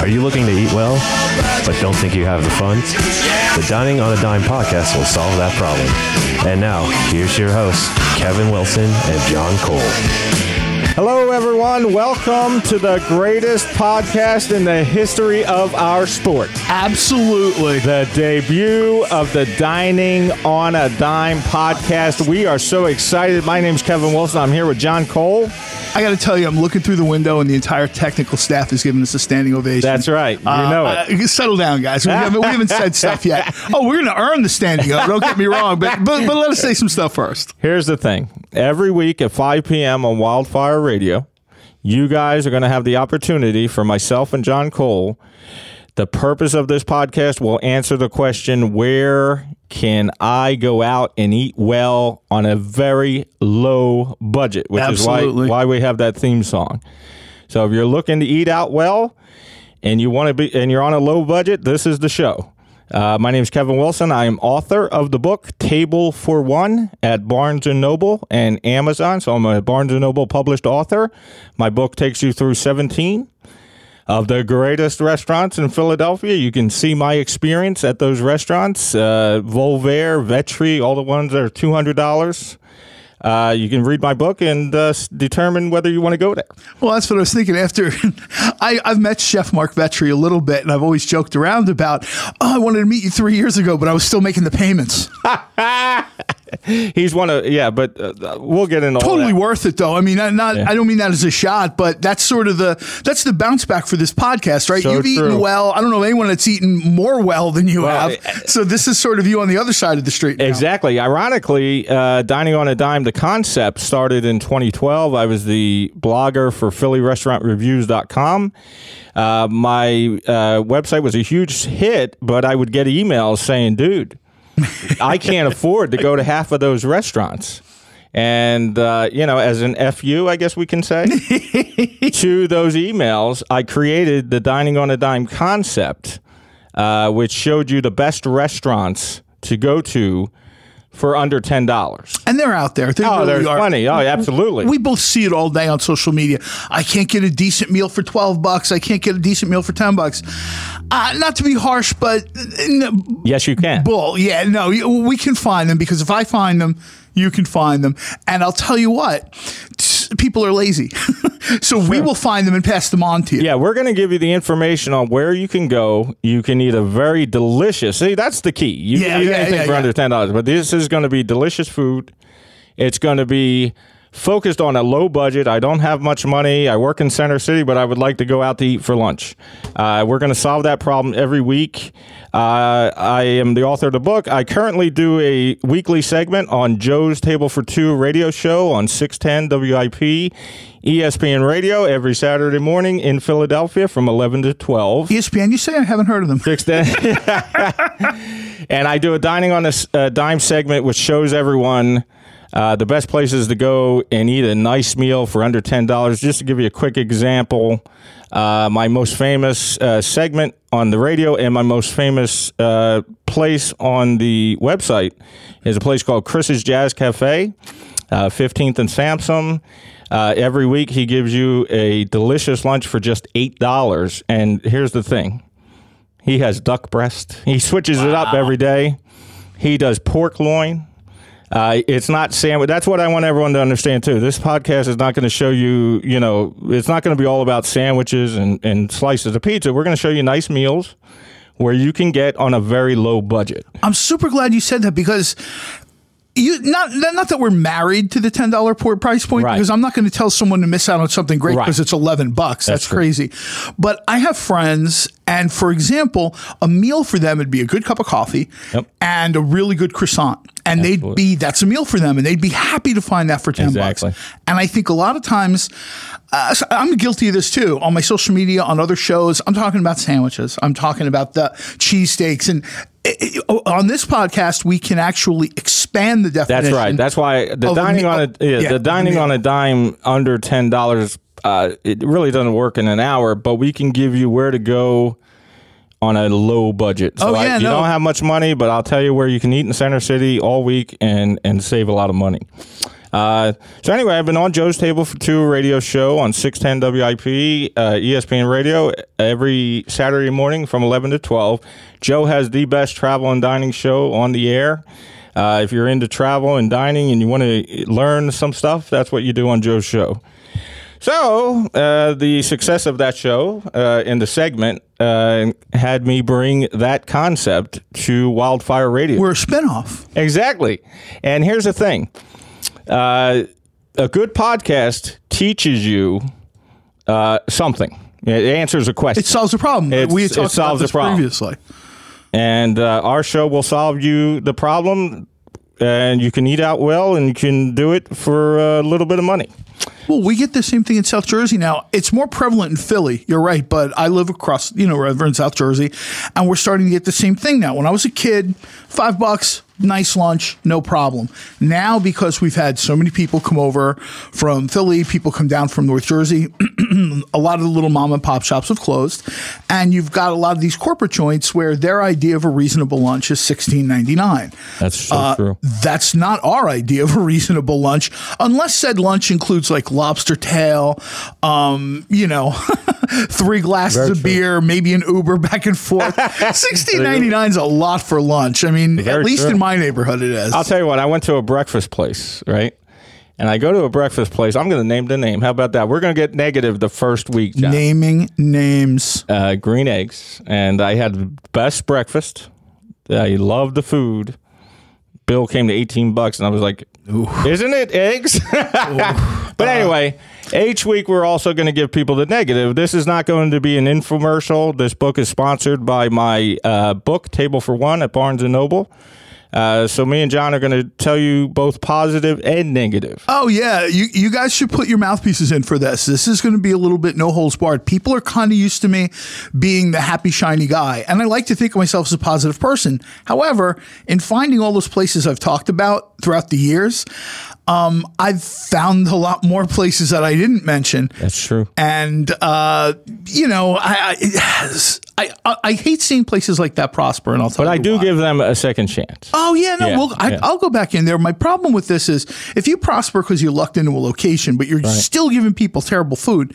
Are you looking to eat well, but don't think you have the funds? The Dining on a Dime podcast will solve that problem. And now, here's your hosts, Kevin Wilson and John Cole. Hello, everyone. Welcome to the greatest podcast in the history of our sport. Absolutely. The debut of the Dining on a Dime podcast. We are so excited. My name's Kevin Wilson. I'm here with John Cole. I got to tell you, I'm looking through the window, and the entire technical staff is giving us a standing ovation. That's right. You know it. Uh, settle down, guys. We haven't, we haven't said stuff yet. Oh, we're going to earn the standing O. Don't get me wrong, but, but but let us say some stuff first. Here's the thing every week at 5 p.m. on Wildfire Radio, you guys are going to have the opportunity for myself and John Cole. The purpose of this podcast will answer the question where can I go out and eat well on a very low budget, which Absolutely. is why, why we have that theme song. So if you're looking to eat out well and you want to be and you're on a low budget, this is the show. Uh, my name is Kevin Wilson. I am author of the book Table for One at Barnes and Noble and Amazon. So I'm a Barnes and Noble published author. My book takes you through 17 of the greatest restaurants in Philadelphia. You can see my experience at those restaurants: uh, Vetri, all the ones that are two hundred dollars. Uh, you can read my book and uh, determine whether you want to go there. Well, that's what I was thinking. After I, I've met Chef Marc Vetri a little bit, and I've always joked around about, oh, I wanted to meet you three years ago, but I was still making the payments. He's one of yeah, but uh, we'll get into all totally worth it though. I mean, not, not I don't mean that as a shot, but that's sort of the that's the bounce back for this podcast, right? So You've eaten well. I don't know anyone that's eaten more well than you Well, have. eh, so this is sort of you on the other side of the street. now. Exactly. Ironically, uh, Dining on a Dime, the concept started in 2012. I was the blogger for PhillyRestaurantReviews.com. Uh, my uh, website was a huge hit, but I would get emails saying, dude, I can't afford to go to half of those restaurants. And, uh, you know, as an FU, I guess we can say, to those emails, I created the Dining on a Dime concept, uh, which showed you the best restaurants to go to for under $10. and they're out there. They Oh, really there's are. plenty. Oh, absolutely. We both see it all day on social media. I can't get a decent meal for twelve bucks. I can't get a decent meal for ten bucks. Uh, not to be harsh, but yes, you can. bull. Yeah, no, we can find them because if I find them, you can find them. And I'll tell you what, people are lazy, so we will find them and pass them on to you. Yeah, we're going to give you the information on where you can go. You can eat a very delicious. See, that's the key. You Yeah, can eat yeah, anything yeah, for under ten dollars, but this is going to be delicious food. It's going to be focused on a low budget. I don't have much money. I work in Center City, but I would like to go out to eat for lunch. Uh, we're going to solve that problem every week. Uh, I am the author of the book. I currently do a weekly segment on Joe's Table for Two radio show on 610 WIP. ESPN Radio every Saturday morning in Philadelphia from 11 to 12. ESPN, you say I haven't heard of them. Six ten. and I do a dining on a uh, dime segment, which shows everyone uh, the best places to go and eat a nice meal for under ten dollars. Just to give you a quick example, uh, my most famous uh, segment on the radio and my most famous uh, place on the website is a place called Chris's Jazz Cafe, uh, 15th and Sansom. Uh, every week, he gives you a delicious lunch for just eight dollars. And here's the thing: he has duck breast. He switches it up every day. He does pork loin. Uh, it's not sandwich. That's what I want everyone to understand too. This podcast is not going to show you, you know, it's not going to be all about sandwiches and, and slices of pizza. We're going to show you nice meals where you can get on a very low budget. I'm super glad you said that because you not not that we're married to the ten dollar port price point Right. because I'm not going to tell someone to miss out on something great Right. because it's eleven bucks. That's, That's true. crazy. But I have friends, and for example, a meal for them would be a good cup of coffee Yep. and a really good croissant. And they'd be that's a meal for them, and they'd be happy to find that for ten Exactly. bucks. And I think a lot of times, uh, I'm guilty of this too. On my social media, on other shows, I'm talking about sandwiches. I'm talking about the cheesesteaks, and on this podcast, we can actually expand the definition. That's right. That's why the a dining on a yeah, yeah, the dining on a dime under ten dollars. Uh, it really doesn't work in an hour, but we can give you where to go on a low budget. So Oh, I- yeah, you no. don't have much money, but I'll tell you where you can eat in Center City all week and and save a lot of money. Uh, so anyway, I've been on Joe's Table for Two radio show on 610 WIP, uh, ESPN Radio every Saturday morning from 11 to 12. Joe has the best travel and dining show on the air. Uh, if you're into travel and dining and you want to learn some stuff, that's what you do on Joe's show. So uh, the success of that show uh, in the segment uh, had me bring that concept to Wildfire Radio. We're a spinoff. Exactly. And here's the thing uh, a good podcast teaches you uh, something, it answers a question. It solves a problem. It's- we it solves a problem. previously. and uh, our show will solve you the problem. And you can eat out well, and you can do it for a little bit of money. Well, we get the same thing in South Jersey now. It's more prevalent in Philly. You're right, but I live across, you know, over in South Jersey, and we're starting to get the same thing now. When I was a kid, five bucks, nice lunch, no problem. Now, because we've had so many people come over from Philly, people come down from North Jersey, a lot of the little mom and pop shops have closed, and you've got a lot of these corporate joints where their idea of a reasonable lunch is sixteen ninety nine. That's so Uh, true. That's not our idea of a reasonable lunch, unless said lunch includes like lobster tail, um, you know, three glasses Very of true. beer, maybe an Uber back and forth. Sixteen ninety nine is a lot for lunch. I mean, Very at least true. in my neighborhood, it is. I'll tell you what, I went to a breakfast place, right? And I go to a breakfast place. I'm going to name the name. How about that? We're going to get negative the first week, John. Naming names. uh, green eggs, and I had the best breakfast. I loved the food. Bill came to 18 bucks, and I was like, isn't it eggs? but anyway, each week we're also going to give people the negative. This is not going to be an infomercial. This book is sponsored by my uh, book, Table for One, at Barnes & Noble. Uh, so me and John are going to tell you both positive and negative. Oh yeah, you you guys should put your mouthpieces in for this. This is going to be a little bit no holds barred. People are kind of used to me being the happy shiny guy, and I like to think of myself as a positive person. However, in finding all those places I've talked about throughout the years, um, I've found a lot more places that I didn't mention. That's true. And uh, you know, I I, I I hate seeing places like that prosper, and I'll tell But I do why. give them a second chance. Oh yeah, no. Yeah, well, I, yeah. I'll go back in there. My problem with this is if you prosper because you lucked into a location, but you're still giving people terrible food,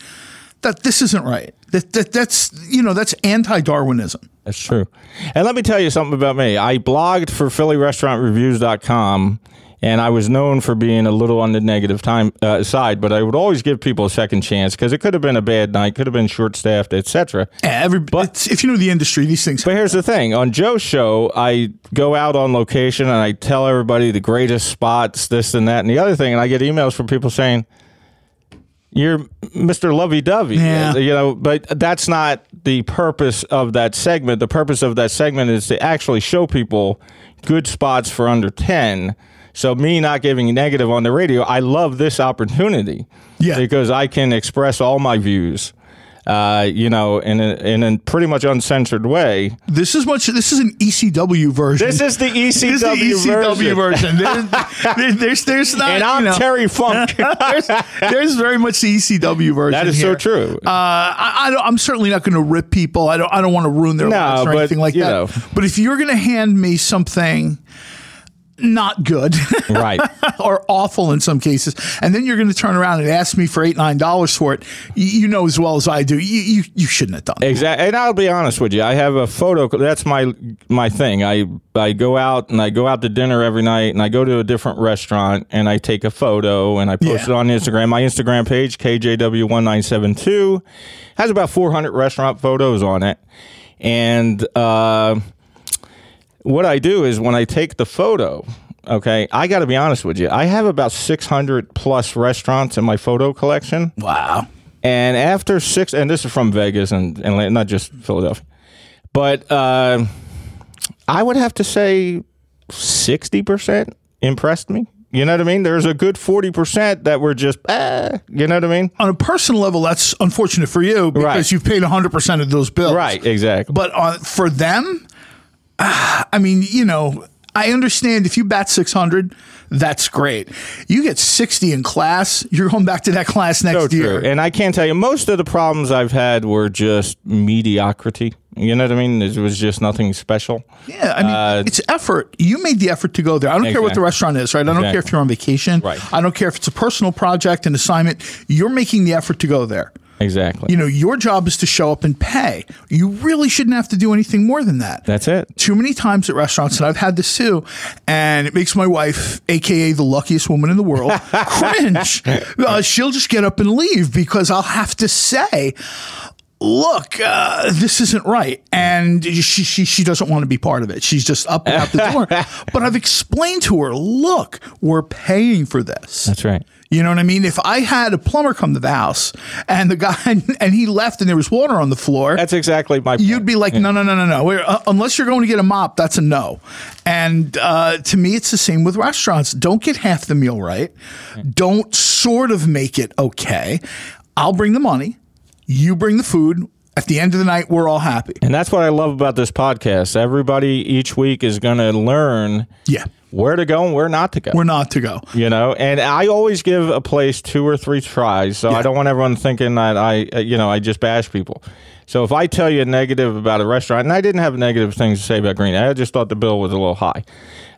that this isn't right. That, that that's you know that's anti-Darwinism. That's true. And let me tell you something about me. I blogged for PhillyRestaurantReviews.com, and I was known for being a little on the negative time uh, side, but I would always give people a second chance because it could have been a bad night, could have been short staffed, etc. Every it's, if you know the industry, these things. But here's the thing: on Joe's show, I go out on location and I tell everybody the greatest spots, this and that, and the other thing, and I get emails from people saying. You're Mr. Lovey Dovey, Yeah. you know, but that's not the purpose of that segment. The purpose of that segment is to actually show people good spots for under 10. So, me not giving negative on the radio, I love this opportunity Yeah. because I can express all my views, uh, you know, in a, in a pretty much uncensored way. This is much. This is an ECW version. This is the ECW, This is the ECW version. version. There's, there's, there's, there's not. And I'm you know, Terry Funk. there's, there's very much the ECW version. that is here. so true. Uh, I, I don't, I'm certainly not going to rip people. I don't. I don't want to ruin their No, lives or but, anything like that. know. But if you're going to hand me something not good right. or awful in some cases, and then you're going to turn around and ask me for eight nine dollars for it, you, know as well as I do, you you, you shouldn't have done. that. Exactly, and I'll be honest with you. I have a photo. That's my my thing. I I go out and I go out to dinner every night, and I go to a different restaurant, and I take a photo and I post Yeah. it on Instagram. My Instagram page KJW1972 has about 400 restaurant photos on it, and uh, what I do is when I take the photo. Okay, I got to be honest with you. I have about 600 plus restaurants in my photo collection. Wow. And after six, and this is from Vegas and, and not just Philadelphia, but uh, I would have to say 60% impressed me. You know what I mean? There's a good 40% that were just, ah, you know what I mean? On a personal level, that's unfortunate for you because Right. you've paid 100 percent of those bills. Right, exactly. But on, for them, I mean, you know, I understand if you bat 600, that's great. You get 60 in class, you're going back to that class next so year. And I can't tell you, most of the problems I've had were just mediocrity. You know what I mean? It was just nothing special. Yeah, I mean, Uh, it's effort. You made the effort to go there. I don't care what the restaurant is, right? I don't care if you're on vacation. Right. I don't care if it's a personal project, an assignment. You're making the effort to go there. Exactly. You know, your job is to show up and pay. You really shouldn't have to do anything more than that. That's it. Too many times at restaurants, and I've had this too, and it makes my wife, aka the luckiest woman in the world, cringe. Uh, she'll just get up and leave because I'll have to say, look, uh, this isn't right. And she, she, she doesn't want to be part of it. She's just up and out the door. but I've explained to her, look, we're paying for this. That's right. You know what I mean? If I had a plumber come to the house and the guy, and he left and there was water on the floor, That's exactly my point. You'd be like, no, no, no, no, no. Uh, unless you're going to get a mop, that's a no. And uh, to me, it's the same with restaurants. Don't get half the meal right. Don't sort of make it okay. I'll bring the money. You bring the food. At the end of the night, we're all happy. And that's what I love about this podcast. Everybody each week is going to learn Yeah, where to go and where not to go. we're not to go. you know, and I always give a place two or three tries, so I don't want everyone thinking that I, uh, you know, I just bash people. So if I tell you a negative about a restaurant, and I didn't have negative things to say about Green, I just thought the bill was a little high.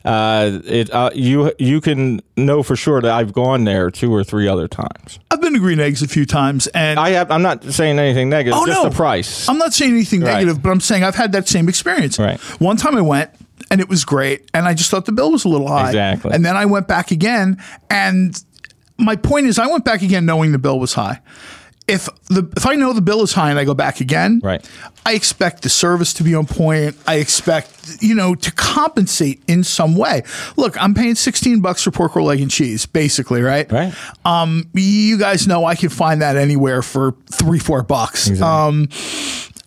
Uh, it uh, you you can know for sure that I've gone there two or three other times. I've been to Green Eggs a few times, and I have. I'm not saying anything negative. Oh, just no. the price. I'm not saying anything Right. negative, but I'm saying I've had that same experience. Right. One time I went and it was great, and I just thought the bill was a little high. Exactly. And then I went back again, and my point is, I went back again knowing the bill was high. If the if I know the bill is high and I go back again, Right. I expect the service to be on point. I expect you know to compensate in some way. Look, I'm paying 16 bucks for pork roll, egg, and cheese, basically, right? Right. Um, you guys know I can find that anywhere for three, four bucks. Um,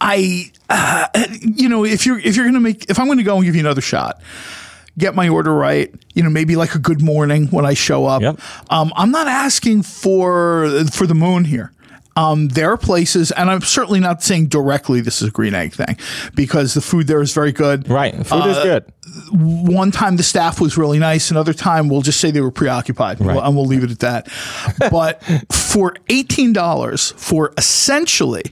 I, uh, you know, if you're if you're gonna make if I'm gonna go and give you another shot, get my order right. You know, maybe like a good morning when I show up. Yep. Um, I'm not asking for for the moon here. Um, there are places, and I'm certainly not saying directly this is a green egg thing, because the food there is very good. right. Food Uh, is good. One time the staff was really nice, another time we'll just say they were preoccupied, Right. and we'll leave it at that. but for eighteen dollars for essentially,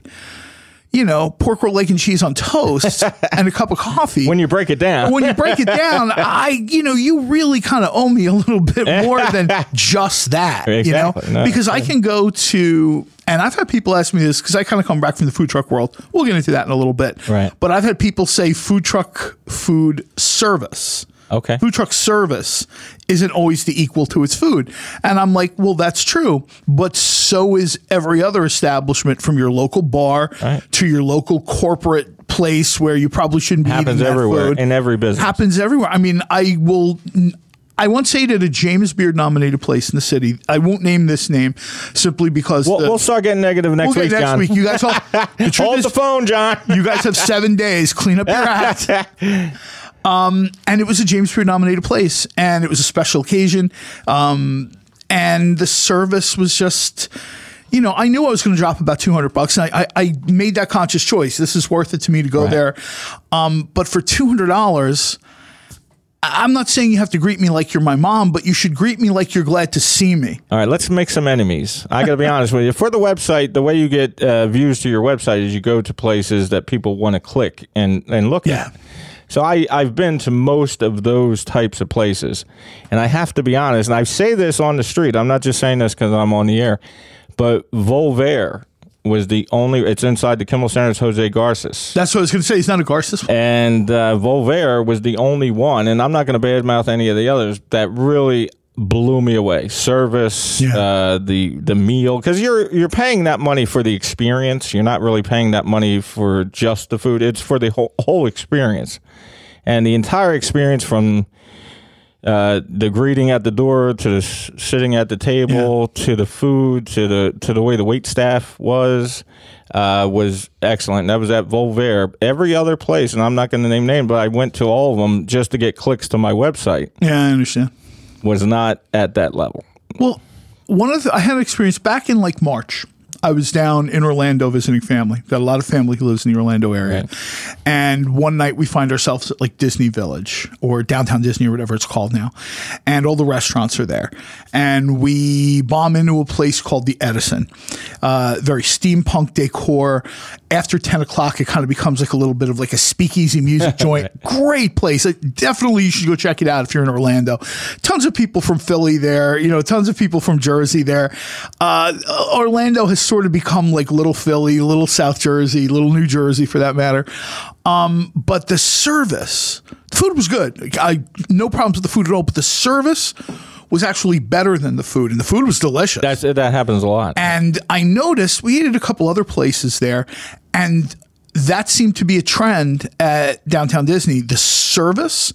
you know, pork roll, egg, and cheese on toast and a cup of coffee. When you break it down. when you break it down, I, you know, you really kind of owe me a little bit more than just that, you know, No, because I can go to, and I've had people ask me this because I kind of come back from the food truck world. We'll get into that in a little bit. Right. But I've had people say food truck food service. Okay. Food truck service isn't always the equal to its food. And I'm like, well, that's true. But so is every other establishment from your local bar Right. to your local corporate place where you probably shouldn't be Happens eating everywhere, food in every business. happens everywhere. I mean, I will. I once ate at a James Beard nominated place in the city. I won't name this name simply because We'll, the, we'll start getting negative next we'll week, next John. week. You guys all the Hold is, the phone, John. you guys have seven days. Clean up your act. Um, and it was a James Beard nominated place, and it was a special occasion. Um, and the service was just. You know, I knew I was going to drop about two hundred bucks, and I, I, I made that conscious choice. This is worth it to me to go Right. there. Um, but for two hundred dollars, I'm not saying you have to greet me like you're my mom, but you should greet me like you're glad to see me. All right, let's make some enemies. I got to be honest with you. For the website, the way you get uh, views to your website is you go to places that people want to click and, and look Yeah. at. So I, I've been to most of those types of places. And I have to be honest, and I say this on the street. I'm not just saying this because I'm on the air, but Volvér was the only, it's inside the Kimmel Center's Jose Garces. That's what I was going to say. He's not a Garces. And uh, Volvér was the only one, and I'm not going to badmouth any of the others that really blew me away. Service, Yeah. uh, the the meal, because you're you're paying that money for the experience. You're not really paying that money for just the food. It's for the whole whole experience, and the entire experience from. Uh, the greeting at the door to the s- sitting at the table to the food to the to the way the wait staff was uh, was excellent. That was at Volvér. Every other place, and I'm not going to name names, but I went to all of them just to get clicks to my website. Yeah, I understand. Was not at that level. Well, one of the, I had an experience back in like March. I was down in Orlando visiting family. Got a lot of family who lives in the Orlando area. And one night we find ourselves at like Disney Village or downtown Disney or whatever it's called now. And all the restaurants are there. And we bomb into a place called the Edison. Uh, very steampunk decor. After 10 o'clock, it kind of becomes like a little bit of like a speakeasy music joint. Great place. Like, definitely you should go check it out if you're in Orlando. Tons of people from Philly there, you know, tons of people from Jersey there. Uh, Orlando has sort of become like little Philly, little South Jersey, little New Jersey for that matter. Um, but the service, the food was good. I no problems with the food at all, but the service was actually better than the food, and the food was delicious. That's that happens a lot. And I noticed we ate at a couple other places there, and that seemed to be a trend at downtown Disney. The service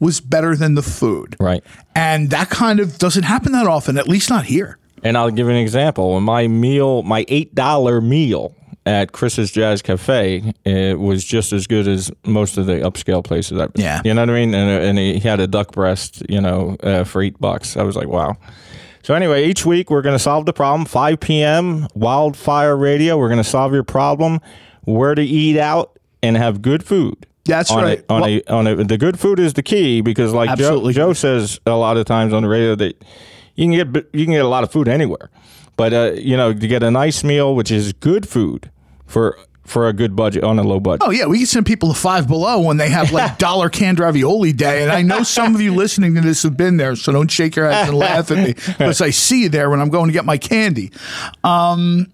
was better than the food. Right. And that kind of doesn't happen that often, at least not here. And I'll give you an example. My meal, my eight dollar meal at Chris's Jazz Cafe, it was just as good as most of the upscale places I've been. Yeah. you know what I mean. And, and he had a duck breast, you know, uh, for eight bucks. I was like, wow. So anyway, each week we're going to solve the problem. 5 p.m. Wildfire Radio. We're going to solve your problem. Where to eat out and have good food. That's on right. A, on Well- a on a the good food is the key because like Joe, Joe says a lot of times on the radio that you can get you can get a lot of food anywhere, but uh, you know to get a nice meal which is good food for for a good budget on a low budget. Oh yeah, we can send people to Five Below when they have like dollar canned ravioli day, and I know some of you listening to this have been there, so don't shake your heads and laugh at me because I see you there when I'm going to get my candy. Um,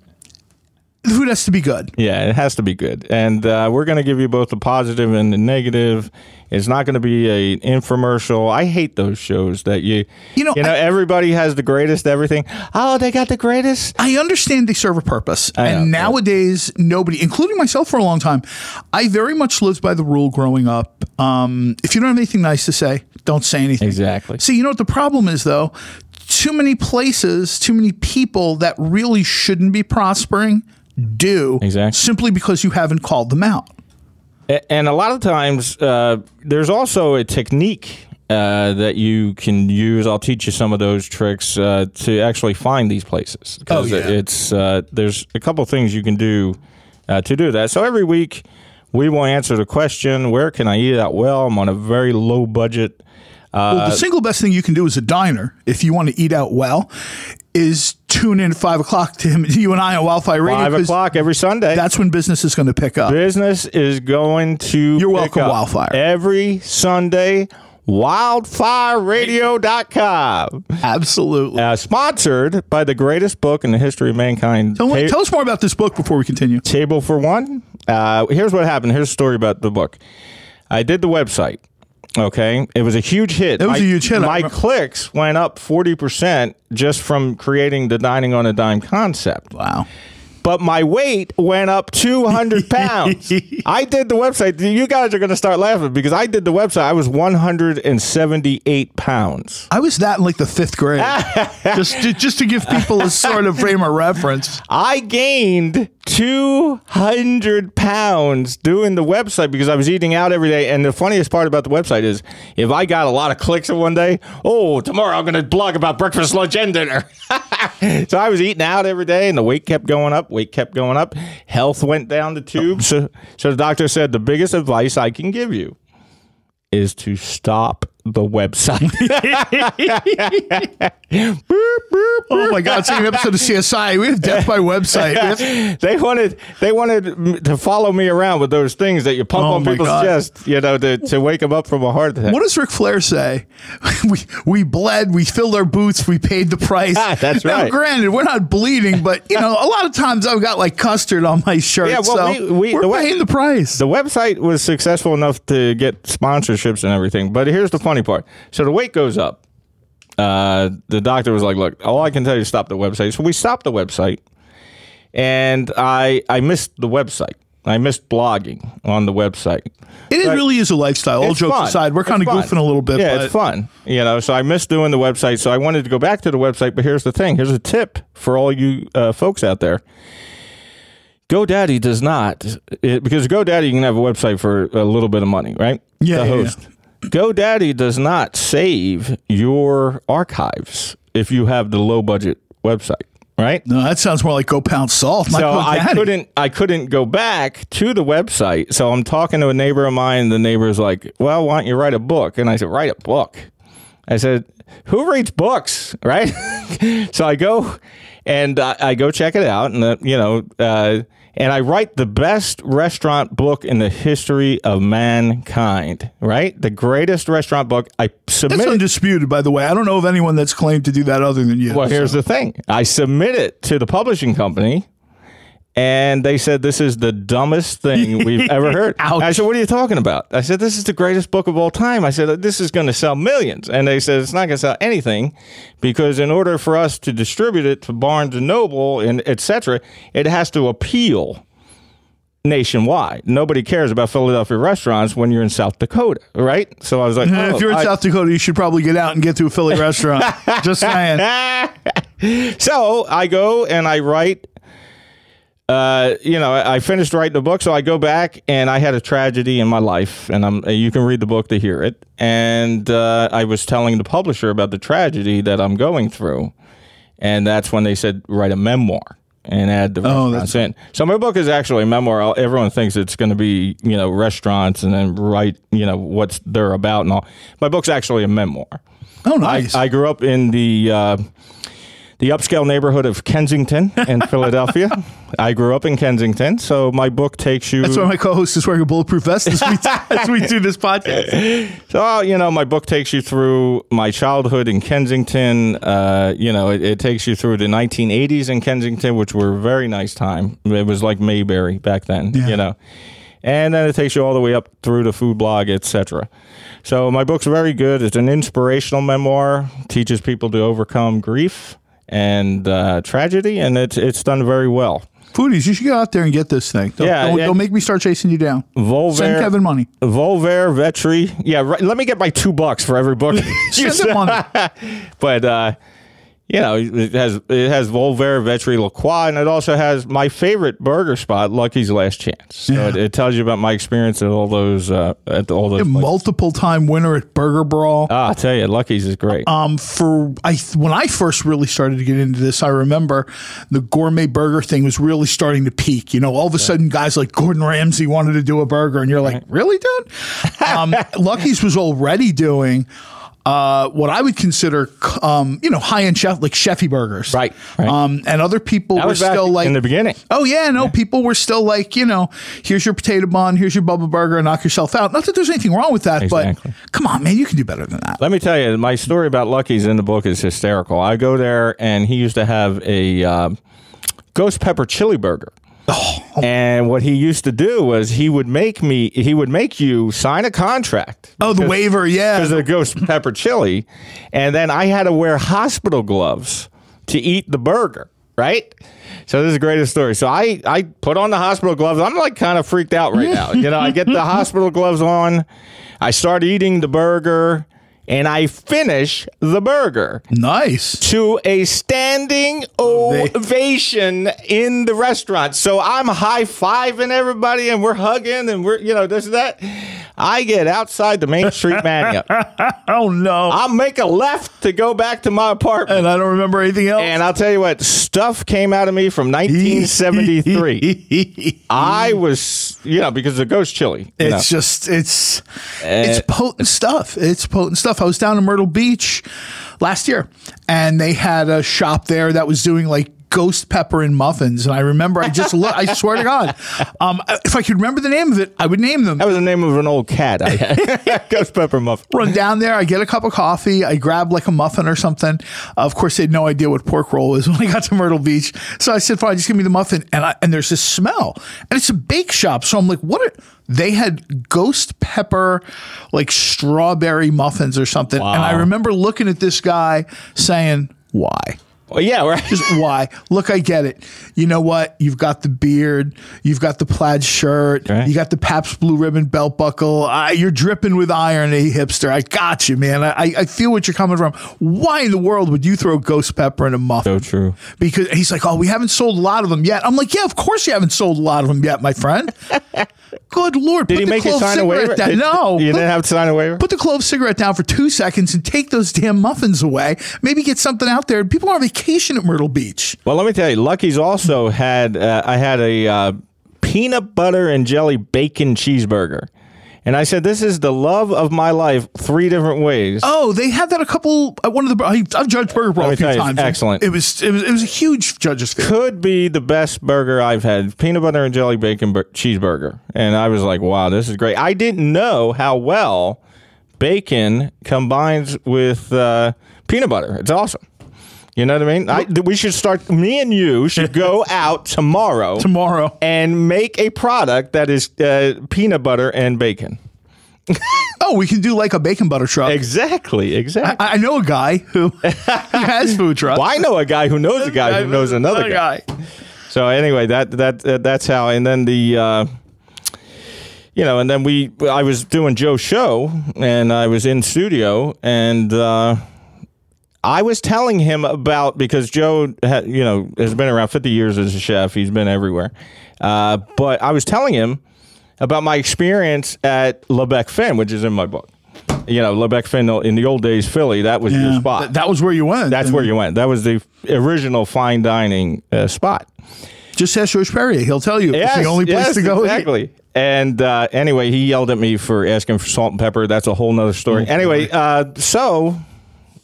the food has to be good. Yeah, it has to be good, and uh, we're going to give you both the positive and the negative. It's not going to be a infomercial. I hate those shows that you You know, you know I- everybody has the greatest everything. Oh, they got the greatest. I understand they serve a purpose, I and know, nowadays nobody, including myself for a long time, I very much lived by the rule growing up. Um, if you don't have anything nice to say, don't say anything. Exactly. See, you know what the problem is though? Too many places, too many people that really shouldn't be prospering do Exactly. simply because you haven't called them out. And a lot of times, uh, there's also a technique uh, that you can use. I'll teach you some of those tricks uh, to actually find these places. 'Cause Oh, yeah. it's uh, there's a couple things you can do uh, to do that. So every week, we will answer the question: Where can I eat out well? I'm on a very low budget. Uh, well, the single best thing you can do as a diner, if you want to eat out well, is tune in at five o'clock to him, you and I on Wildfire Radio. Five o'clock every Sunday. That's when business is going to pick up. Business is going to. You're pick welcome, up Wildfire. Every Sunday, wildfireradio.com. Absolutely. Uh, sponsored by the greatest book in the history of mankind. Tell, Ta- tell us more about this book before we continue. Table for One. Uh, here's what happened. Here's a story about the book. I did the website. Okay, it was a huge hit. It was My- a huge hit, My clicks went up forty percent just from creating the dining on a dime concept. Wow. But my weight went up two hundred pounds. I did the website. You guys are going to start laughing because I did the website. I was one hundred and seventy-eight pounds. I was that in like the fifth grade. just, to, just to give people a sort of frame of reference. I gained 200 pounds doing the website because I was eating out every day. And the funniest part about the website is if I got a lot of clicks in one day, oh, tomorrow I'm going to blog about breakfast, lunch, and dinner. so I was eating out every day and the weight kept going up, weight kept going up. Health went down the oh, tube. So, so the doctor said the biggest advice I can give you is to stop the website. Oh my God! Same episode of CSI. We have death by website. Have- they wanted they wanted to follow me around with those things that you pump Oh on my people's God. chest, you know, to, to wake them up from a heart attack. What does Ric Flair say? We we bled, we filled our boots, we paid the price. That's right. now. Granted, we're not bleeding, but you know, a lot of times I've got like custard on my shirt. Yeah, well, so we- we- are the way- paying the price. the website was successful enough to get sponsorships and everything, but here's the funny part: so the weight goes up. Uh, the doctor was like, "Look, all I can tell you is stop the website." So we stopped the website, and I I missed the website. I missed blogging on the website. it is- really is a lifestyle. All jokes fun. aside, we're kind of goofing a little bit. Yeah, but it's fun. You know, so I missed doing the website. So I wanted to go back to the website. But here's the thing. Here's a tip for all you uh, folks out there. GoDaddy does not it, because GoDaddy you can have a website for a little bit of money, right? Yeah, The yeah, host. GoDaddy does not save your archives if you have the low budget website. right? No, that sounds more like go pound salt. So I couldn't I couldn't go back to the website. So I'm talking to a neighbor of mine. And the neighbor's like, "Well, why don't you write a book?" And I said, "Write a book." I said, "Who reads books?" Right? so I go and uh, I go check it out, and uh, you know, uh, and I write the best restaurant book in the history of mankind. Right? The greatest restaurant book. I submit. That's undisputed, by the way. I don't know of anyone that's claimed to do that other than you. Well, here's the thing. I submit it to the publishing company, and they said this is the dumbest thing we've ever heard. I said, "What are you talking about?" I said, "This is the greatest book of all time." I said, "This is going to sell millions. and they said it's not going to sell anything because in order for us to distribute it to Barnes and Noble and etc., it has to appeal." Nationwide, nobody cares about Philadelphia restaurants when you're in South Dakota, right? So I was like, if oh, you're in I- South Dakota, you should probably get out and get to a Philly restaurant. Just saying. so I go and I write. Uh, you know, I I finished writing the book, so I go back and I had a tragedy in my life, and I'm. You can read the book to hear it. And uh, I was telling the publisher about the tragedy that I'm going through, and that's when they said write a memoir and add the Oh, restaurants in. So my book is actually a memoir. Everyone thinks it's going to be you know restaurants and then write you know what's they're about and all. My book's actually a memoir. Oh, I, nice. I grew up in the uh, the upscale neighborhood of Kensington in Philadelphia. I grew up in Kensington, so my book takes you. That's why my co-host is wearing a bulletproof vest as we, as we do this podcast. so you know, my book takes you through my childhood in Kensington. Uh, you know, it, it takes you through the 1980s in Kensington, which were a very nice time. It was like Mayberry back then. Yeah. You know. And then it takes you all the way up through the food blog, etc. So my book's very good. It's an inspirational memoir. Teaches people to overcome grief and uh, tragedy, and it's it's done very well. Foodies, you should go out there and get this thing. Don't, Yeah, don't, yeah. don't make me start chasing you down. Volver, Send Kevin money. Volver, Vetri. Yeah, right, let me get my two bucks for every book. Send money. but uh, you know, it has it has Volvér Vetri, La Croix, and it also has my favorite burger spot, Lucky's Last Chance. So Yeah. it, it tells you about my experience at all those uh, at all those. Multiple time winner at Burger Brawl. Ah, I'll tell you, Lucky's is great. um, for I when I first really started to get into this, I remember the gourmet burger thing was really starting to peak. You know, all of a sudden, guys like Gordon Ramsay wanted to do a burger, and you're like, really, dude? Um, Lucky's was already doing. Uh, what I would consider, um, you know, high end chef like chefy burgers, Right, right. Um, and other people that were still like in the beginning. Oh yeah, no, people were still like, you know, here's your potato bun, here's your bubble burger, and knock yourself out. Not that there's anything wrong with that, Exactly. but come on, man, you can do better than that. Let me tell you, my story about Lucky's in the book is hysterical. I go there, and he used to have a uh, ghost pepper chili burger. Oh. And what he used to do was he would make me, he would make you sign a contract. Oh, the waiver, yeah. because of the ghost pepper chili, and then I had to wear hospital gloves to eat the burger. Right. So this is the greatest story. So I I put on the hospital gloves. I'm like kind of freaked out right now. You know, I get the hospital gloves on. I start eating the burger, and I finish the burger Nice. to a standing oh, ovation in the restaurant. So I'm high fiving everybody and we're hugging and we're, you know, this and that. I get outside the Main Street Manayunk. Oh no. I'll make a left to go back to my apartment. and I don't remember anything else. And I'll tell you what, stuff came out of me from 1973. I was, you know, because of Ghost Chili. you know. it's just it's it's eh. potent stuff. It's potent stuff. I was down in Myrtle Beach last year, and they had a shop there that was doing like ghost pepper and muffins. And I remember, I just look. I swear to God, um, if I could remember the name of it, I would name them. that was the name of an old cat I had. Ghost Pepper Muffin. Run down there. I get a cup of coffee. I grab like a muffin or something. of course, they had no idea what pork roll was when I got to Myrtle Beach. So I said, "Fine, just give me the muffin." And I, and there's this smell, and it's a bake shop. So I'm like, "What?" Are, they had ghost pepper, like strawberry muffins or something. And I remember looking at this guy saying, "Why?" Well, yeah, right. Just why? Look, I get it. You know what? You've got the beard. You've got the plaid shirt. Right. You got the Pabst Blue Ribbon belt buckle. Uh, you're dripping with iron, a hipster. I got you, man. I, I feel what you're coming from. Why in the world would you throw ghost pepper in a muffin? So true. Because he's like, oh, we haven't sold a lot of them yet. I'm like, yeah, of course you haven't sold a lot of them yet, my friend. Good lord. Did he the make you sign a waiver? down- no. You Put- didn't have to sign a waiver? Put the clove cigarette down for two seconds and take those damn muffins away. Maybe get something out there. People are on vacation at Myrtle Beach. Well, let me tell you, Lucky's also had. Uh, I had a uh, peanut butter and jelly bacon cheeseburger, and I said, "This is the love of my life." Three different ways. Oh, they had that a couple. At one of the I, I've judged Burger Brawl a few you, times. excellent. It was it was it was a huge judges favorite. Could be the best burger I've had. Peanut butter and jelly bacon bur- cheeseburger, and I was like, "Wow, this is great." I didn't know how well bacon combines with uh, peanut butter. It's awesome. You know what I mean? I, we should start. Me and you should go out tomorrow tomorrow. and make a product that is uh, peanut butter and bacon. Oh, we can do like a bacon butter truck. Exactly, exactly. I, I know a guy who has food truck. well, I know a guy who knows a guy who knows another guy. So anyway, that that uh, that's how. And then the, uh, you know, and then we, I was doing Joe's show, and I was in studio, and uh, I was telling him about because Joe, ha, you know, has been around fifty years as a chef. He's been everywhere, uh, but I was telling him about my experience at Le Bec-Fin, which is in my book. You know, Le Bec-Fin in the old days, Philly. That was your spot. th- that was where you went. That's where you went. That was the original fine dining uh, spot. Just ask Georges Perrier. He'll tell you. it's the only place yes, to go. Exactly. And uh, anyway, he yelled at me for asking for salt and pepper. That's a whole nother story. anyway, uh, so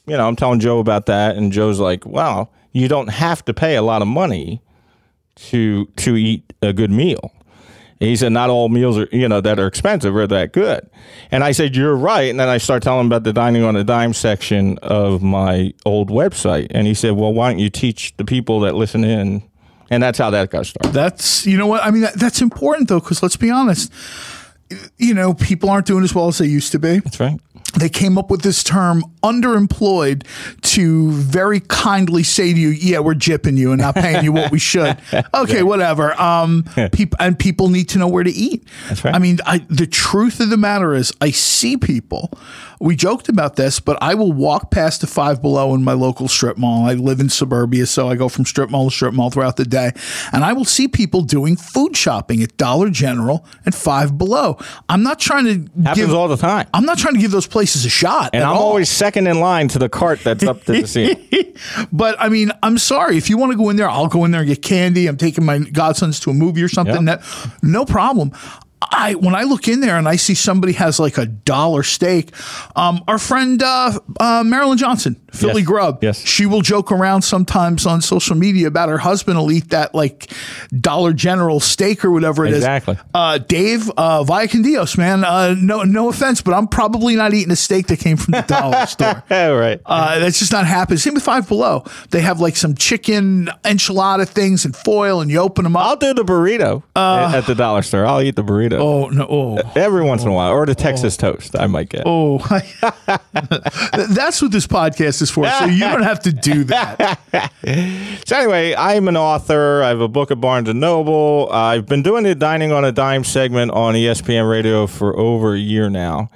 you know, I'm telling Joe about that, and Joe's like, "Wow, you don't have to pay a lot of money to to eat a good meal." And he said, "Not all meals are you know that are expensive are that good." And I said, "You're right." And then I start telling him about the dining on a dime section of my old website, and he said, "Well, why don't you teach the people that listen in?" And that's how that got started. That's you know what I mean. That, that's important though, because let's be honest. You know, people aren't doing as well as they used to be. That's right. They came up with this term underemployed to very kindly say to you, "Yeah, we're jipping you and not paying you what we should." Okay, whatever. Um, people and people need to know where to eat. That's right. I mean, I, the truth of the matter is, I see people. We joked about this, but I will walk past the Five Below in my local strip mall. I live in suburbia, so I go from strip mall to strip mall throughout the day, and I will see people doing food shopping at Dollar General and Five Below. I'm not trying to Happens give all the time. I'm not trying to give those places a shot. And I'm all. always second in line to the cart that's up to the ceiling. But I mean, I'm sorry. If you want to go in there, I'll go in there and get candy. I'm taking my godsons to a movie or something. Yeah. That no problem. I when I look in there and I see somebody has like a dollar steak, um, our friend uh, uh, Marilyn Johnson, Philly Yes. Grub, Yes. she will joke around sometimes on social media about her husband will eat that like Dollar General steak or whatever it is. Exactly. Uh, Dave, uh, via con Dios, man. Uh, no, no offense, but I'm probably not eating a steak that came from the dollar store. All right. Uh, that's just not happening. Same with Five Below. They have like some chicken enchilada things and foil, and you open them up. I'll do the burrito at at the dollar store. I'll eat the burrito Oh no! Oh, every once in a oh, while, or the Texas oh. toast. I might get. oh. that's what this podcast is for. So you don't have to do that. So anyway, I'm an author. I have a book at Barnes and Noble. I've been doing the Dining on a Dime segment on ESPN Radio for over a year now.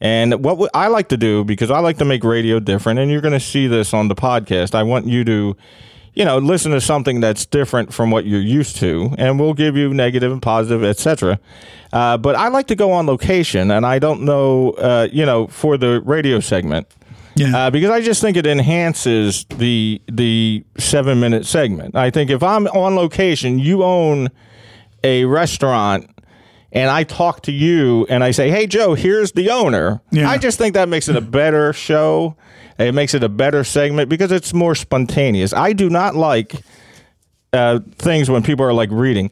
And what I like to do, because I like to make radio different, and you're going to see this on the podcast, I want you to, you know, listen to something that's different from what you're used to, and we'll give you negative and positive, etc. Uh, but I like to go on location, and I don't know, uh, you know, for the radio segment, Yeah. uh, because I just think it enhances the the seven minute segment. I think if I'm on location, you own a restaurant, and I talk to you and I say, "Hey, Joe, here's the owner." Yeah. I just think that makes it a better show. It makes it a better segment because it's more spontaneous. I do not like uh, things when people are like reading.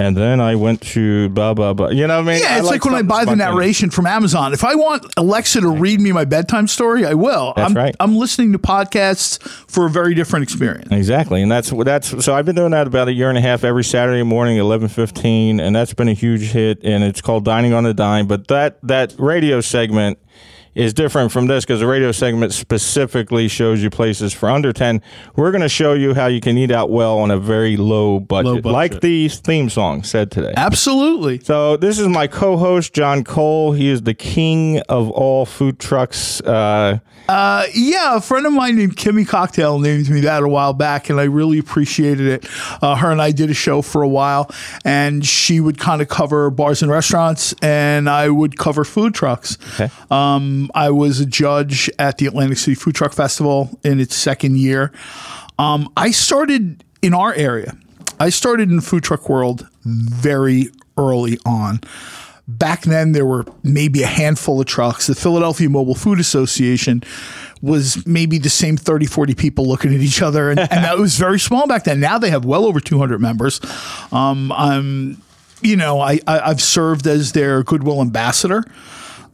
And then I went to blah blah blah. You know what I mean? Yeah, it's like, when I buy the narration from Amazon. If I want Alexa to read me my bedtime story, I will. That's I'm, right. I'm listening to podcasts for a very different experience. Exactly, and that's that's so I've been doing that about a year and a half every Saturday morning, eleven fifteen, and that's been a huge hit. And it's called Dining on a Dime. But that that radio segment is different from this because the radio segment specifically shows you places for under ten. We're going to show you how you can eat out well on a very low budget, budget. like the theme song said today. Absolutely. So this is my co-host John Cole. He is the king of all food trucks. Uh, Uh, yeah, a friend of mine named Kimmy Cocktail named me that a while back, and I really appreciated it. Uh, her and I did a show for a while, and she would kind of cover bars and restaurants, and I would cover food trucks. Okay. Um, I was a judge at the Atlantic City Food Truck Festival in its second year. Um, I started in our area. I started in the food truck world very early on. Back then, there were maybe a handful of trucks. The Philadelphia Mobile Food Association was maybe the same 30, 40 people looking at each other. And, and that was very small back then. Now they have well over 200 members. Um, I'm, you know, I, I, I've served as their Goodwill ambassador.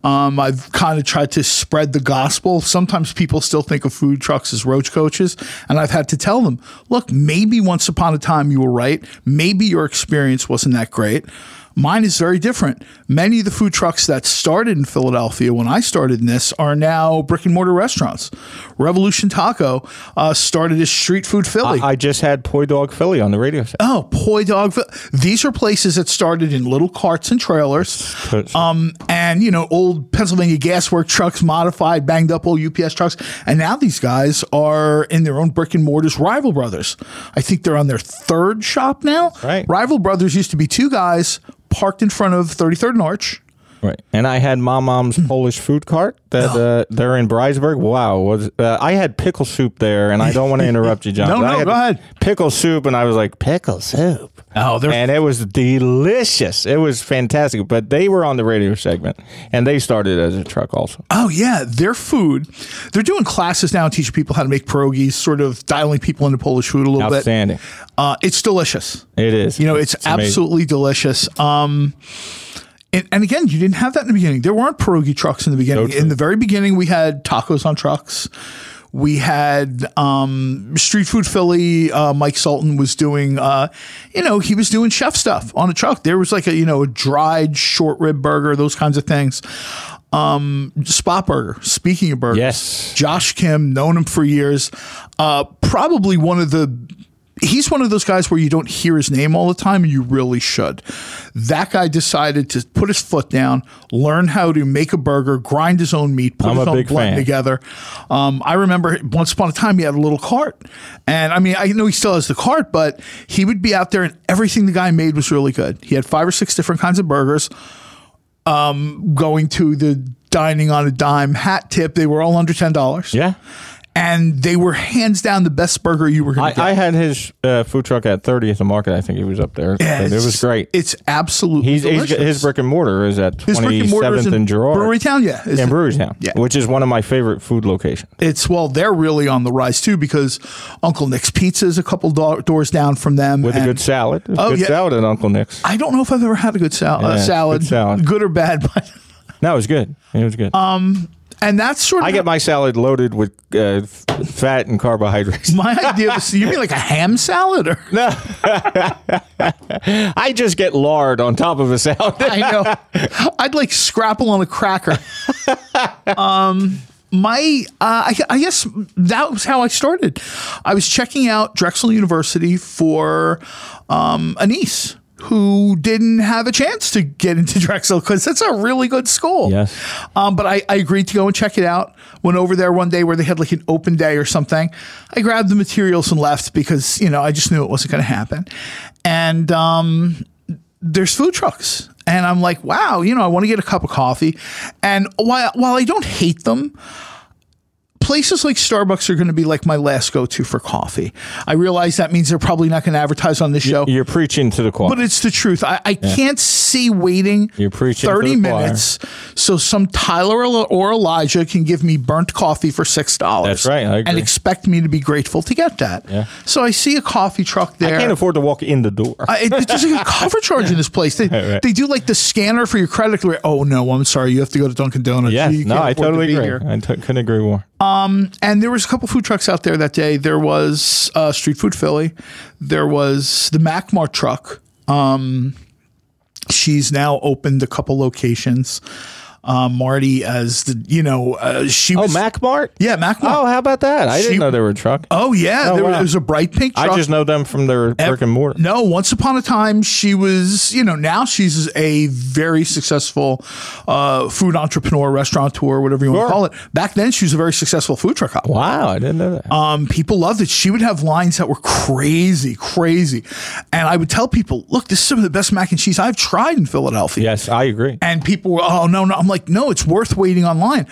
Um, I've kind of tried to spread the gospel. Sometimes people still think of food trucks as roach coaches, and I've had to tell them, look, maybe once upon a time you were right. Maybe your experience wasn't that great. Mine is very different. Many of the food trucks that started in Philadelphia when I started in this are now brick and mortar restaurants. Revolution Taco uh, started as street food Philly. I just had Poi Dog Philly on the radio set. Oh, Poi Dog. These are places that started in little carts and trailers. Um, and, you know, old Pennsylvania gaswork trucks, modified, banged up old UPS trucks. And now these guys are in their own brick and mortars, Rival Brothers. I think they're on their third shop now. Right. Rival Brothers used to be two guys parked in front of 33rd and Arch. Right. And I had Mom Mom's Polish food cart that uh, they're in Bridesburg. Wow. Was uh, I had pickle soup there, and I don't want to interrupt you, John. No, no, go ahead. Pickle soup, and I was like, pickle soup. Oh, they're And it was delicious. It was fantastic. But they were on the radio segment, and they started as a truck also. Oh yeah, their food. They're doing classes now teaching people how to make pierogies, sort of dialing people into Polish food a little Outstanding. bit. Uh, it's delicious. It is. You know, it's, amazing. absolutely delicious. Um, and, and again, you didn't have that in the beginning. There weren't pierogi trucks in the beginning. in the very beginning, we had tacos on trucks. We had um, Street Food Philly. Uh, Mike Sultan was doing, uh, you know, he was doing chef stuff on a truck. There was like a, you know, a dried short rib burger, those kinds of things. Um, Spot Burger. Speaking of burgers, Yes. Josh Kim, known him for years. Uh, probably one of the. He's one of those guys where you don't hear his name all the time, and you really should. That guy decided to put his foot down, learn how to make a burger, grind his own meat, put I'm his own blend fan. together. Um, I remember once upon a time he had a little cart, and I mean I know he still has the cart, but he would be out there, and everything the guy made was really good. He had five or six different kinds of burgers going to the dining on a dime hat tip. They were all under ten dollars. Yeah. And they were hands down the best burger you were going I, to get. I had his uh, food truck at 30th and Market. I think he was up there. Yeah, it was great. It's absolutely He's, he's his brick and mortar is at His brick and mortar is 27th and Girard. Brewery Town. Yeah, Is in it- Brewerytown, Yeah. which is one of my favorite food locations. It's well, they're really on the rise too because Uncle Nick's Pizza is a couple do- doors down from them With a good salad. There's Oh, good yeah. salad at Uncle Nick's. I don't know if I've ever had a good sal- uh, salad, good salad. good or bad, but No, it was good. It was good. And that's sort of I get my salad loaded with uh, fat and carbohydrates. my idea. Of, you mean like a ham salad? Or no? I just get lard on top of a salad. I know. I'd like scrapple on a cracker. um, my, uh, I, I guess that was how I started. I was checking out Drexel University for um, a niece who didn't have a chance to get into Drexel because that's a really good school. Yes. Um, but I, I agreed to go and check it out. Went over there one day where they had like an open day or something. I grabbed the materials and left because, you know, I just knew it wasn't going to happen. And, um, there's food trucks. And I'm like, wow, you know, I want to get a cup of coffee. And while, while I don't hate them, places like Starbucks are going to be like my last go to for coffee. I realize that means they're probably not going to advertise on this show. You're preaching to the choir. But it's the truth. I, I can't see waiting You're preaching 30 the choir. minutes so some Tyler or Elijah can give me burnt coffee for $6. That's right, I agree. And expect me to be grateful to get that. Yeah. So I see a coffee truck there. I can't afford to walk in the door. I, it, there's like a cover charge in this place. They, right. they do like the scanner for your credit card. Oh no, I'm sorry, you have to go to Dunkin' Donuts. You no, I afford to totally agree. here. I t- couldn't agree more. Um, And there was a couple food trucks out there that day. There was uh, Street Food Philly. There was the Macmart truck. Um, she's now opened a couple locations. Uh, Marty, as the you know, uh, she Oh, was Mac Mart? Yeah, Macmart. Oh, how about that? I She- didn't know they were a truck. Oh yeah, Oh, there, wow. was, a bright pink truck. I just know them from their brick and mortar. No, once upon a time, she was, you know, now she's a very successful uh, food entrepreneur, restaurateur, whatever you want to call it. Back then, she was a very successful food truck operator. Wow, I didn't know that. Um, people loved it. She would have lines that were crazy, crazy. And I would tell people, look, this is some of the best mac and cheese I've tried in Philadelphia. yes, I agree. And people were, oh, no, no. I'm like, like, no, it's worth waiting online.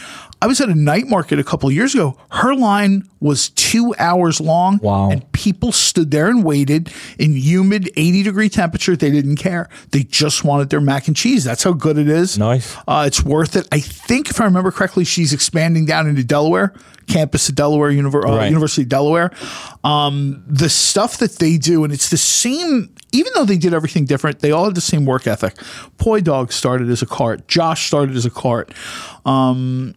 I was at a night market a couple of years ago. Her line was two hours long. Wow. And people stood there and waited in humid 80 degree temperature. They didn't care. They just wanted their mac and cheese. That's how good it is. Nice. Uh, it's worth it. I think, if I remember correctly, she's expanding down into Delaware, campus of Delaware, Univer- uh, Right. University of Delaware. Um, the stuff that they do, and it's the same, even though they did everything different, they all had the same work ethic. Poi Dog started as a cart, Josh started as a cart. Um,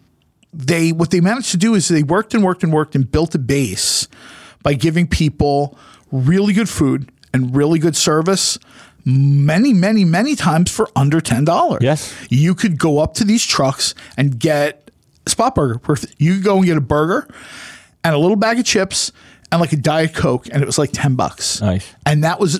they what they managed to do is they worked and worked and worked and built a base by giving people really good food and really good service many many many times for under $10 Yes. you could go up to these trucks and get a spot burger you could go and get a burger and a little bag of chips and like a diet coke and it was like 10 bucks Nice. and that was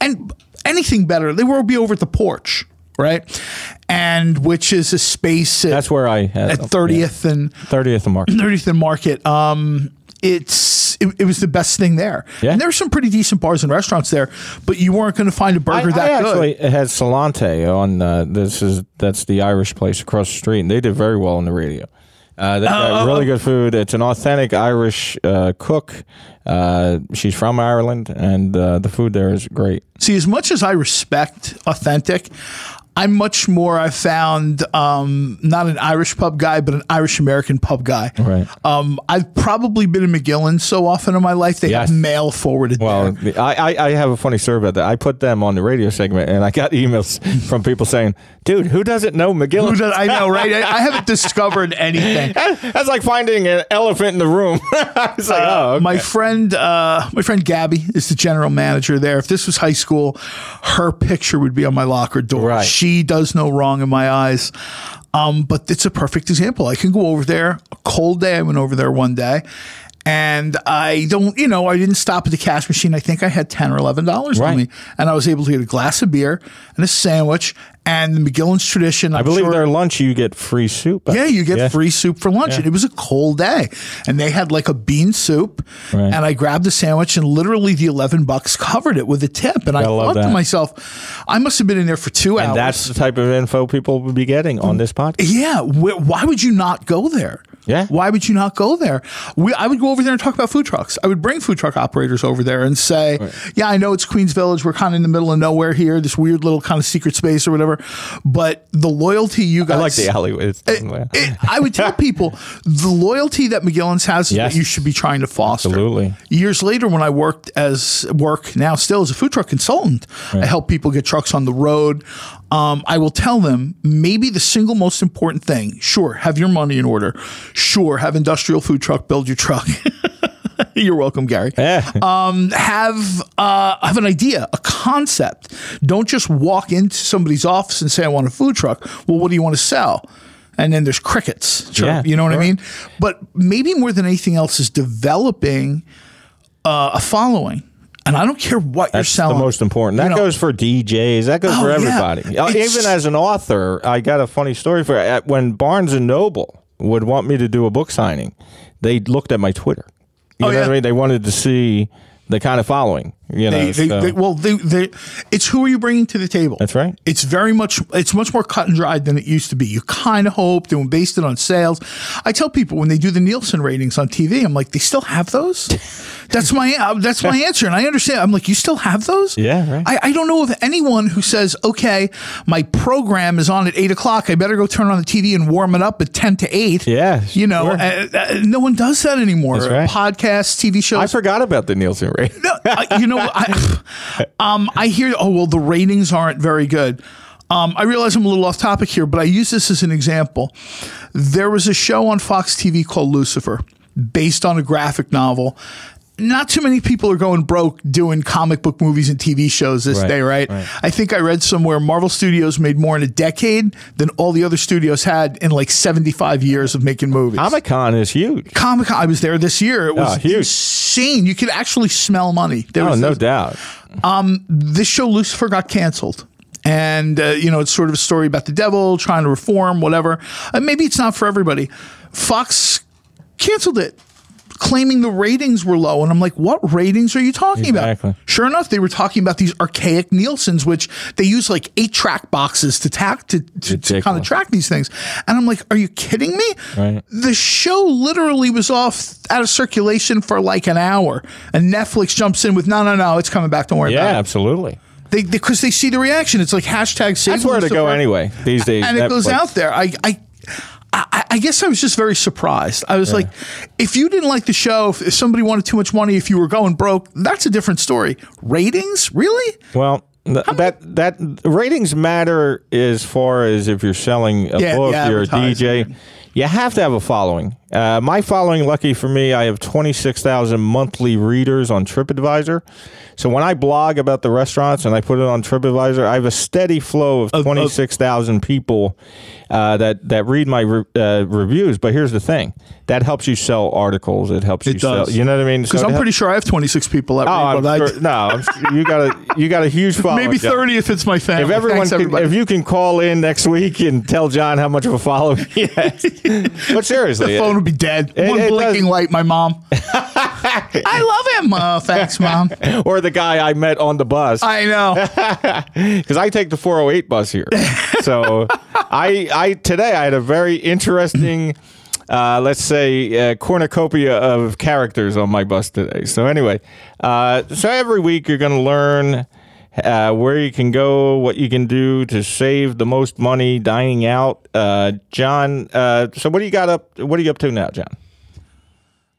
and anything better they will be over at the porch right and which is a space at, That's where I had at 30th and Thirtieth of March. 30th and Market. Um, it's it, it was the best thing there. Yeah. And there were some pretty decent bars and restaurants there, but you weren't going to find a burger I, that I good. actually had Slainte on. Uh, this is that's the Irish place across the street, and they did very well on the radio. Uh, they got really good food. It's an authentic Irish uh, cook. Uh, she's from Ireland, and uh, the food there is great. See, as much as I respect authentic, I'm much more. I found um, not an Irish pub guy, but an Irish American pub guy. Right. Um, I've probably been in McGillin so often in my life they Yes. have mail forwarded Well. I, I, I have a funny story about that. I put them on the radio segment, and I got emails from people saying, "Dude, who doesn't know Who does- I know, right? I, I haven't discovered anything. That's like finding an elephant in the room. I was like, oh, okay. My friend, uh, my friend Gabby is the general manager there. If this was high school, her picture would be on my locker door. Right. She does no wrong in my eyes. Um, but it's a perfect example. I can go over there. A cold day. I went over there one day. And I don't, you know, I didn't stop at the cash machine. I think I had ten or eleven dollars Right. on me, and I was able to get a glass of beer and a sandwich. And the McGillin's tradition. I believe their lunch you get free soup. Yeah, you get Yeah. free soup for lunch. And it was a cold day. And they had like a bean soup. Right. And I grabbed the sandwich and literally the 11 bucks covered it with a tip. And I thought to myself, I must have been in there for two And hours. that's the type of info people would be getting on this podcast. yeah. Wh- why would you not go there? Yeah. Why would you not go there? We, I would go over there and talk about food trucks. I would bring food truck operators over there and say, yeah, I know it's Queens Village. We're kind of in the middle of nowhere here, this weird little kind of secret space or whatever. But the loyalty you guys I like the alleyways. it- I would tell people the loyalty that McGillin's has is Yes. what you should be trying to foster. Absolutely. Years later, when I worked as work now still as a food truck consultant, I help people get trucks on the road. Um, I will tell them maybe the single most important thing. Sure, have your money in order. Sure, have industrial food truck build your truck. You're welcome, Gary yeah. um, have uh, have an idea, a concept. Don't just walk into somebody's office and say, "I want a food truck." Well, what do you want to sell? And then there's crickets. Sure, Yeah, you know what I mean. But maybe more than anything else is developing uh, a following. And I don't care what That's you're selling. the most important. That You know, goes for DJs. That goes Oh, for everybody. Uh, It's- Even as an author, I got a funny story for at- when Barnes and Noble would want me to do a book signing. They looked at my Twitter. You Oh, know yeah. what I mean? They wanted to see the kind of following. You know, They, they, so- they, well, they, they, it's who are you bringing to the table? That's right. It's very much, it's much more cut and dried than it used to be. You kind of hoped and based it on sales. I tell people when they do the Nielsen ratings on TV, I'm like, they still have those. That's my uh, that's my answer, and I understand. I'm like, you still have those? Yeah, right. I, I don't know of anyone who says, okay, my program is on at eight o'clock. I better go turn on the TV and warm it up at ten to eight. Yeah, you know, sure. uh, uh, no one does that anymore. Right. Podcasts, TV shows. I forgot about the Nielsen rate. No, I- you know, I, um, I hear. Oh well, the ratings aren't very good. Um, I realize I'm a little off topic here, but I use this as an example. There was a show on Fox TV called Lucifer, based on a graphic novel. Not too many people are going broke doing comic book movies and TV shows this Right, day, right? right. I think I read somewhere Marvel Studios made more in a decade than all the other studios had in like 75 years of making movies. Comic Con is huge. Comic Con. I was there this year. It was Oh, huge. insane. You could actually smell money. There Oh, was no doubt. this show Lucifer got canceled. And, uh, you know, it's sort of a story about the devil trying to reform, whatever. Uh, maybe it's not for everybody. Fox canceled it. Claiming the ratings were low. And I'm like, what ratings are you talking Exactly. about? Sure enough, they were talking about these archaic Nielsen's, which they use like eight track boxes to tack to, to, to kind of track these things. And I'm like, are you kidding me? Right. The show literally was off out of circulation for like an hour. And Netflix jumps in with, no, no, no, it's coming back. Don't worry Yeah, about it. absolutely. They Because they, see the reaction. It's like hashtag save That's where to go anyway these days. and it goes out there. I, I, I, I guess I was just very surprised. I was like, if you didn't like the show, if, if somebody wanted too much money, if you were going broke, that's a different story. Ratings, really? Well, th- that that ratings matter as far as if you're selling a Yeah, book, yeah, you're a. DJ. You have to have a following. Uh, my following, lucky for me, I have 26,000 monthly readers on TripAdvisor. So when I blog about the restaurants and I put it on TripAdvisor, I have a steady flow of of- 26,000 people uh, that that read my re- uh, reviews. But here's the thing: that helps you sell articles. It helps you does. sell. You know what I mean? Because So I'm it pretty sure I have 26 people that Oh, read what sure- no, sure you got a you got a huge following. Maybe John. 30 if it's my family. If everyone, Thanks, can, if you can call in next week and tell John how much of a following he has, but seriously, the phone would be dead. It- One it blinking does- light, my mom. I love him. Uh, thanks, mom. or the guy I met on the bus I know. because I take the 408 bus here. so I, I today I had a very interesting. Uh, let's say uh, cornucopia of characters on my bus today. So anyway, uh, so every week you're going to learn uh, where you can go, what you can do to save the most money dining out. Uh, John, uh, so what do you got up? What are you up to now, John?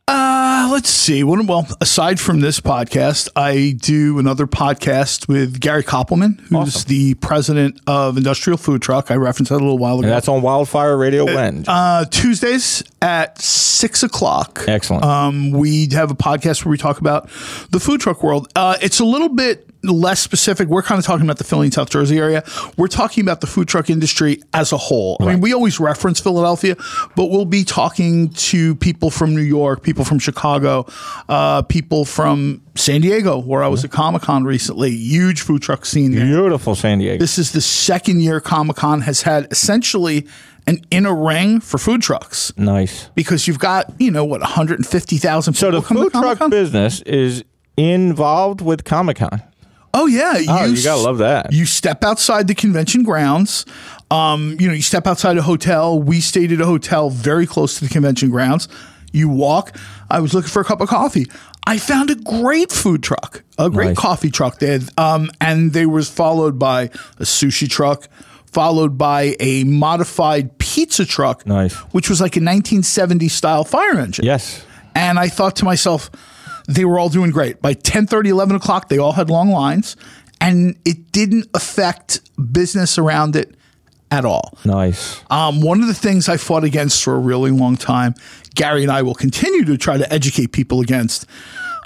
Uh, let's see. Well, aside from this podcast, I do another podcast with Gary Koppelman, who's Awesome. the president of Industrial Food Truck. I referenced that a little while ago. And that's on Wildfire Radio. When? Uh, Tuesdays at six o'clock. Excellent. Um, we have a podcast where we talk about the food truck world. Uh, it's a little bit less specific. We're kind of talking about the Philly and South Jersey area. We're talking about the food truck industry as a whole. I mean, we always reference Philadelphia, but we'll be talking to people from New York, people from Chicago, uh, people from San Diego, where I was at Comic Con recently. Huge food truck scene there. Beautiful San Diego. This is the second year Comic Con has had essentially an inner ring for food trucks nice. because you've got you know what 150,000 So the food truck business is involved with Comic Con. Oh yeah, Oh, you gotta love that. You step outside the convention grounds. Um, you know, you step outside a hotel. We stayed at a hotel very close to the convention grounds. You walk. I was looking for a cup of coffee. I found a great food truck, a great Nice. coffee truck. Had, um, and they was followed by a sushi truck, followed by a modified pizza truck, Nice. which was like a 1970 style fire engine. Yes. And I thought to myself, they were all doing great. By 10 30, 11 o'clock, they all had long lines, and it didn't affect business around it at all. Nice. Um, one of the things I fought against for a really long time, Gary and I will continue to try to educate people against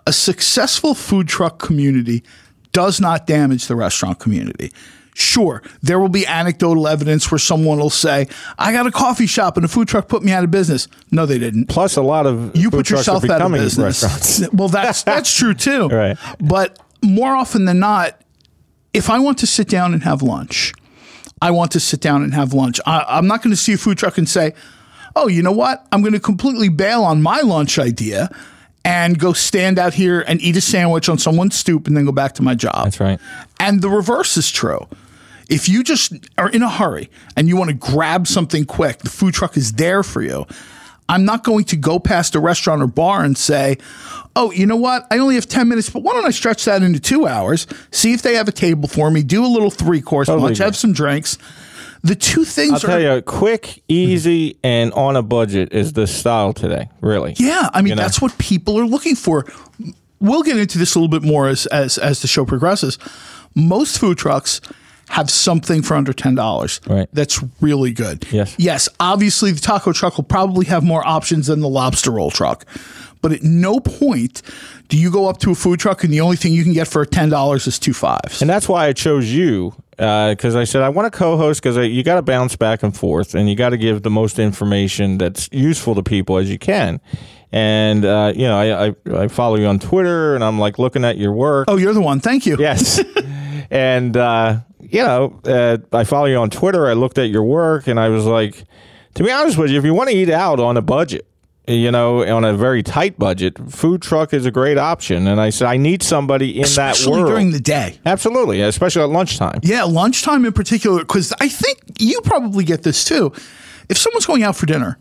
a successful food truck community does not damage the restaurant community. Sure, there will be anecdotal evidence where someone will say, I got a coffee shop and a food truck put me out of business. No, they didn't Plus, a lot of you put yourself out of business. well, that's that's true too. Right. But more often than not, if I want to sit down and have lunch, I want to sit down and have lunch. I, I'm not going to see a food truck and say, "Oh, you know what? I'm going to completely bail on my lunch idea." And go stand out here and eat a sandwich on someone's stoop and then go back to my job. That's right. And the reverse is true. If you just are in a hurry and you want to grab something quick, the food truck is there for you. I'm not going to go past a restaurant or bar and say, oh, you know what? I only have 10 minutes, but why don't I stretch that into two hours? See if they have a table for me, do a little three course Totally lunch, have some drinks. The two things I'll are. tell you, quick, easy, and on a budget is the style today. Really. Yeah, I mean You know? that's what people are looking for. We'll get into this a little bit more as as as the show progresses. Most food trucks have something for under ten dollars. Right. That's really good. Yes. Yes. Obviously, the taco truck will probably have more options than the lobster roll truck. But at no point do you go up to a food truck and the only thing you can get for ten dollars is two fives. And that's why I chose you because I said I want to co-host because you got to bounce back and forth and you got to give the most information that's useful to people as you can. And uh, you know, I, I I follow you on Twitter and I'm like looking at your work. oh, you're the one. Thank you. Yes. and, uh, you know, uh, I follow you on Twitter. I looked at your work and I was like, to be honest with you, if you want to eat out on a budget, you know, on a very tight budget, food truck is a great option. And I said, I need somebody in that world. during the day. Absolutely, especially at lunchtime. Yeah, lunchtime in particular, because I think you probably get this too. If someone's going out for dinner,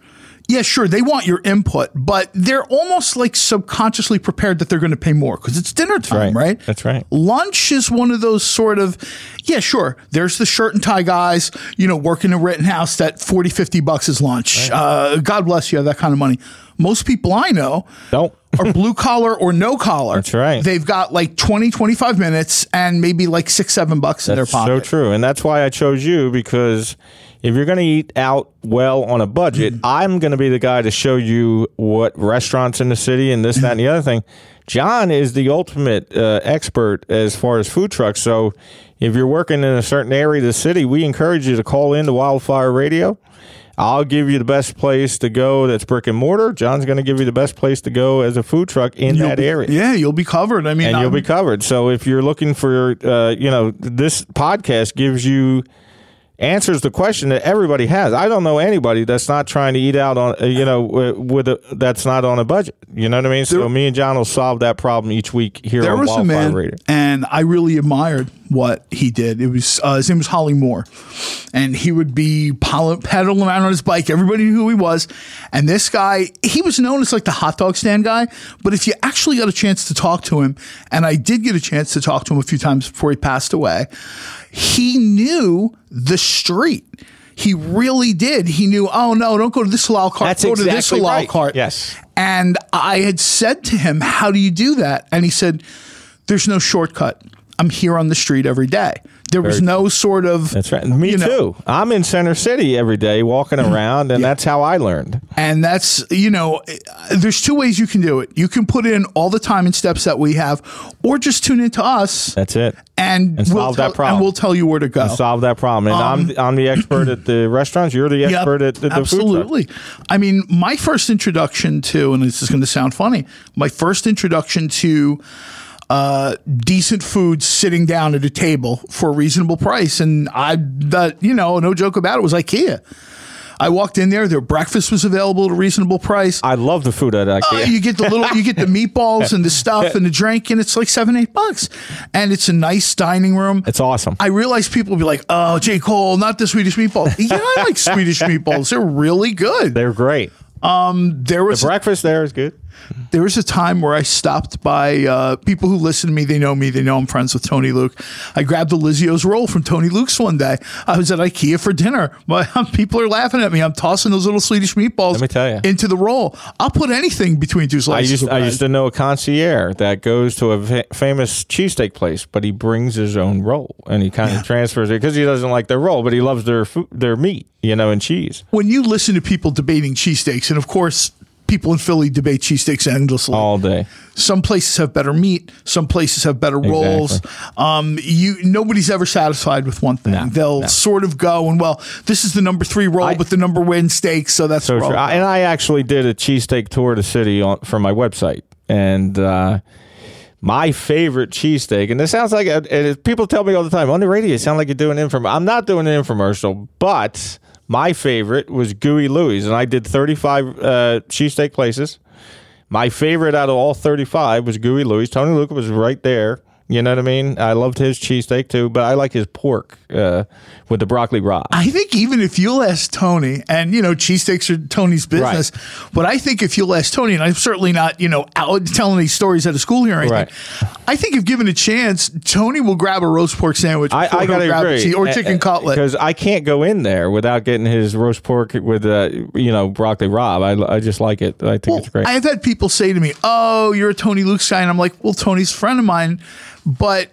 yeah, sure, they want your input, but they're almost like subconsciously prepared that they're going to pay more because it's dinner time, right. right? That's right. Lunch is one of those sort of, yeah, sure, there's the shirt and tie guys, you know, working in a Rittenhouse that 40, 50 bucks is lunch. Uh, God bless you, that kind of money. Most people I know Don't. are blue collar or no collar. That's right. They've got like 20, 25 minutes and maybe like six, seven bucks in their That's pocket. so true. And that's why I chose you because if you're going to eat out well on a budget, Mm-hmm. I'm going to be the guy to show you what restaurants in the city and this, that, and the other thing. John is the ultimate uh, expert as far as food trucks. So if you're working in a certain area of the city, we encourage you to call in to Wildfire Radio. I'll give you the best place to go that's brick and mortar. John's going to give you the best place to go as a food truck in You'll that be- area Yeah, you'll be covered. I mean, and you'll be covered. So if you're looking for, uh, you know, this podcast gives you answers the question that everybody has. I don't know anybody that's not trying to eat out on, uh, you know, with a that's not on a budget. You know what I mean? So me and John will solve that problem each week here there on was a Wildfire man, Radio. and I really admired what he did. It was uh, his name was Holly Moore, and he would be pedaling around on his bike. Everybody knew who he was, and this guy he was known as like the hot dog stand guy. But if you actually got a chance to talk to him, and I did get a chance to talk to him a few times before he passed away, he knew the street. He really did. He knew. Oh no! Don't go to this halal cart. That's go to this exactly halal right. cart. Yes. And I had said to him, How do you do that? And he said, There's no shortcut. I'm here on the street every day. There was Very no sort of. That's right. Me you know, too. I'm in Center City every day walking mm. around, and that's how I learned. And that's, you know, there's two ways you can do it. You can put in all the time and steps that we have, or just tune into us That's it. and, And we'll solve that problem. And we'll tell you where to go. Solve that problem. And I'm um, I'm the expert at the restaurants. You're the Yep, expert at the, the absolutely. I mean, my first introduction to, and this is going to sound funny, my first introduction to uh, decent food sitting down at a table for a reasonable price, and I, that you know, no joke about it, was IKEA. I walked in there. Their breakfast was available at a reasonable price. I love the food at IKEA. Uh, you get the little, you get the meatballs and the stuff and the drink, and it's like seven, eight bucks, and it's a nice dining room. it's awesome. I realize people will be like, "Oh, J. Cohl, not the Swedish meatballs." Yeah, I like Swedish meatballs. They're really good. They're great. Um, There was the Breakfast there is good. There was a time where I stopped by uh, people who listen to me. They know me. They know I'm friends with Tony Luke. I grabbed a Liscio's roll from Tony Luke's one day. I was at IKEA for dinner. My people are laughing at me. I'm tossing those little Swedish meatballs Let me tell you. into the roll. I'll put anything between two I slices. used of I used to know a concierge that goes to a fa- famous cheesesteak place, but he brings his own roll and he kind of transfers it because he doesn't like their roll, but he loves their food, their meat, you know, and cheese. when you listen to people debating cheesesteaks, and of course, people in Philly debate cheesesteaks endlessly. all day. Some places have better meat. Some places have better rolls. Um, you nobody's ever satisfied with one thing. No, They'll no. sort of go and well, this is the number three roll, I- but the number one steak, so that's So true. I- and I actually did a cheesesteak tour of the city on, for my website, and uh, my favorite cheesesteak. And this sounds like a, and people tell me all the time on the radio. You sound like you're doing an infomercial. I'm not doing an infomercial, but my favorite was Gooey Looie's, and I did 35 uh, cheesesteak places. My favorite out of all 35 was Gooey Looie's. Tony Luke's was right there. You know what I mean? I loved his cheesesteak too, but I like his pork uh, with the broccoli rabe. I think even if you'll ask Tony, and you know, cheesesteaks are Tony's business, but I think if you'll ask Tony, and I'm certainly not, you know, out telling these stories at a school here or anything, Right. I think if given a chance, Tony will grab a roast pork sandwich I, I gotta agree, cheese- or chicken cutlet. because I can't go in there without getting his roast pork with uh, you know broccoli rabe. I, I just like it. I think it's great. I've had people say to me, "Oh, you're a Tony Luke guy," and I'm like, "Well, Tony's a friend of mine, but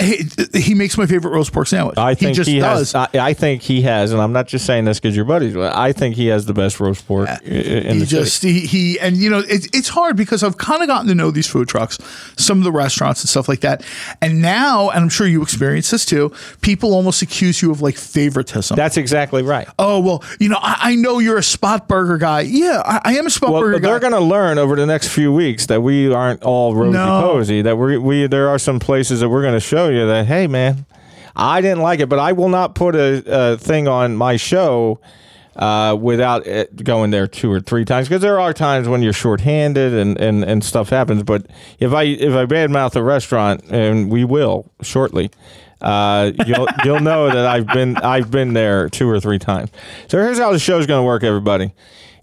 he, he makes my favorite roast pork sandwich. I think he just has. does." I, I think he has, and I'm not just saying this because you're buddies. But I think he has the best roast pork i- in he the just city. he, he and you know it's it's hard because I've kind of gotten to know these food trucks, some of the restaurants and stuff like that, and now and I'm sure you experience this too. People almost accuse you of like favoritism. That's exactly right. oh well, you know I, I know you're a spot burger guy. Yeah, I, I am a spot burger. Well, burger they're going to learn over the next few weeks that we aren't all rosy No. posy. That we we there are some places that we're going to show you that hey man, I didn't like it, but I will not put a, a thing on my show uh, without it going there two or three times because there are times when you're shorthanded and, and, and stuff happens. But if I if I badmouth a restaurant, and we will shortly, uh, you'll you'll know that I've been I've been there two or three times. So here's how the show's going to work, everybody.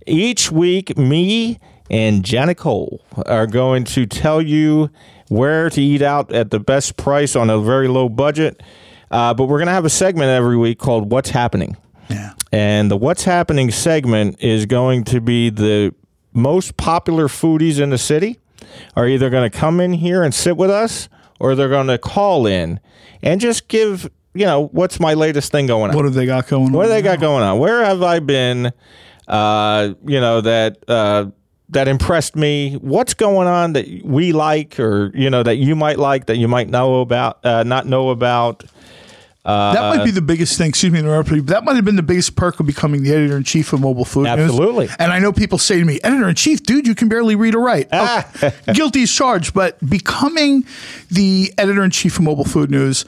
Each week, me and John Cohl are going to tell you where to eat out at the best price on a very low budget. Uh, but we're going to have a segment every week called "What's Happening." Yeah. And the What's Happening segment is going to be the most popular foodies in the city are either going to come in here and sit with us or they're going to call in and just give, you know, what's my latest thing going on? What have they got going What on? do they got going on? Where have I been? Uh, you know that uh, that impressed me. What's going on that we like, or you know that you might like, that you might know about, uh, not know about. that might be the biggest thing. Excuse me, interrupt you, but that might have been the biggest perk of becoming the editor in chief of Mobile Food News. Absolutely. And I know people say to me, "Editor in chief, dude, you can barely read or write." Okay, guilty as charged. But becoming the editor in chief of Mobile Food News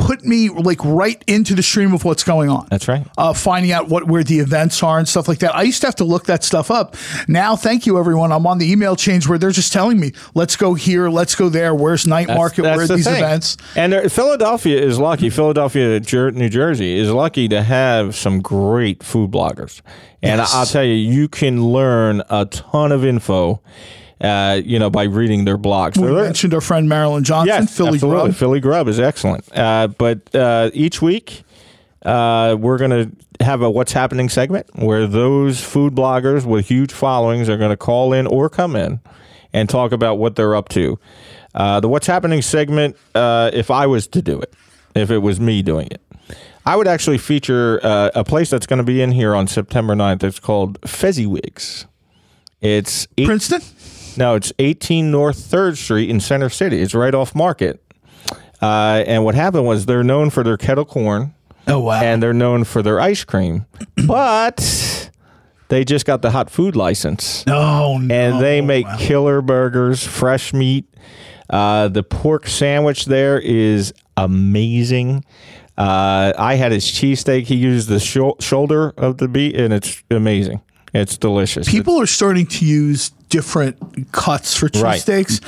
put me like right into the stream of what's going on. That's right. uh, finding out what where the events are and stuff like that. I used to have to look that stuff up. Now, thank you everyone. I'm on the email chains where they're just telling me, "Let's go here, let's go there. Where's night market? Where are the these thing. events?" And there, Philadelphia is lucky. Philadelphia, New Jersey is lucky to have some great food bloggers. And Yes. I'll tell you, you can learn a ton of info, uh, you know, by reading their blogs. We they're- mentioned our friend Marilyn Johnson, yes, Philly absolutely. Grub. Philly Grub is excellent. Uh, but uh, each week, uh, we're going to have a What's Happening segment where those food bloggers with huge followings are going to call in or come in and talk about what they're up to. Uh, the What's Happening segment, uh, if I was to do it, if it was me doing it, I would actually feature uh, a place that's going to be in here on September 9th. It's called Fezziwig's. It's eight, Princeton. No, it's 18 North 3rd Street in Center City. It's right off Market. Uh, and what happened was they're known for their kettle corn Oh wow! and they're known for their ice cream, but they just got the hot food license no, no. and they make killer burgers, fresh meat. Uh, the pork sandwich there is amazing. Uh, I had his cheesesteak. He used the shou- shoulder of the beef, and it's amazing. It's delicious. people are starting to use different cuts for Right.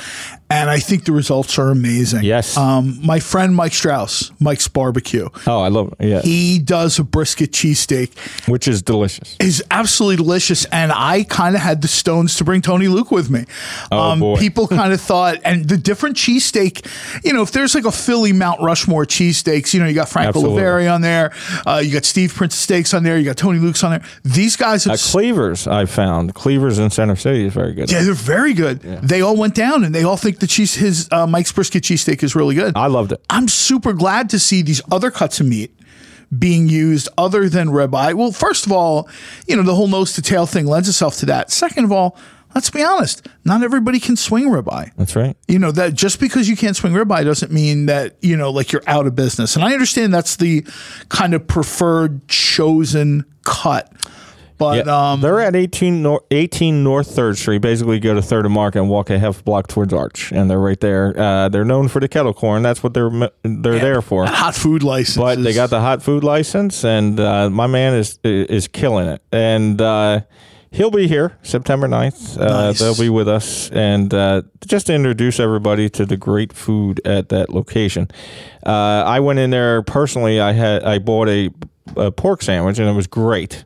And I think the results are amazing. Yes. Um, my friend Mike Strauss, Mike's Barbecue, oh, I love it. Yeah, he does a brisket cheesesteak. which is delicious. is absolutely delicious. And I kind of had the stones to bring Tony Luke with me. Oh, boy. People kind of thought, and the different cheesesteak, you know, if there's like a Philly Mount Rushmore cheesesteaks, you know, you got Frank. Olivieri on there, uh, you got Steve Prince Steaks on there, you got Tony Luke's on there. These guys have. Uh, Cleavers, I found Cleavers in Center City is very good. yeah, they're very good. They all went down, and they all think the cheese, his uh, Mike's brisket cheesesteak is really good. I loved it. I'm super glad to see these other cuts of meat being used other than ribeye. Well, first of all, you know, the whole nose to tail thing lends itself to that. Second of all, let's be honest, not everybody can swing ribeye. That's right. You know, that just because you can't swing ribeye doesn't mean that, you know, like you're out of business. And I understand that's the kind of preferred chosen cut. But Yeah, um they're at 18 North, 18 North Third Street. Basically, go to Third and Market and walk a half block towards Arch, and they're right there. Uh, they're known for the kettle corn. That's what they're they're there for. hot food license. But they got the hot food license, and uh, my man is is killing it. And uh, he'll be here September 9th. Uh, Nice. They'll be with us, and uh, just to introduce everybody to the great food at that location. Uh, I went in there personally. I had I bought a, a pork sandwich, and it was great.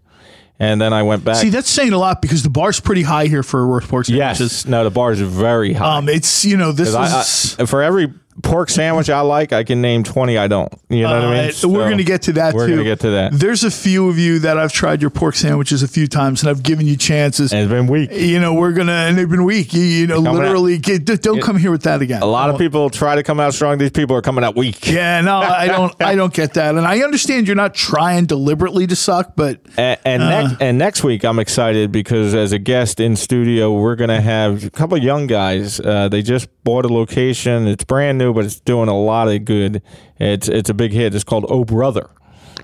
And then I went back. See, that's saying a lot because the bar's pretty high here for Worth sandwiches. yes, no, the bar is very high. Um, it's you know this is I, I, for every pork sandwich I like, I can name twenty I don't. You know what I mean? Uh, so we're going to get to that We're too. going to get to that. There's a few of you that I've tried your pork sandwiches a few times and I've given you chances. And it's been weak. you know, we're going to, and they've been weak. You, you know, Coming out- literally, get, don't come here with that again. A lot of people try to come out strong. These people are coming out weak. Yeah, no, I don't, I don't get that. And I understand you're not trying deliberately to suck, but And, and, Uh. next, and next week, I'm excited because as a guest in studio, we're going to have a couple of young guys. Uh, they just bought a location. It's brand new, but it's doing a lot of good. It's it's a big hit. It's called Oh Brother,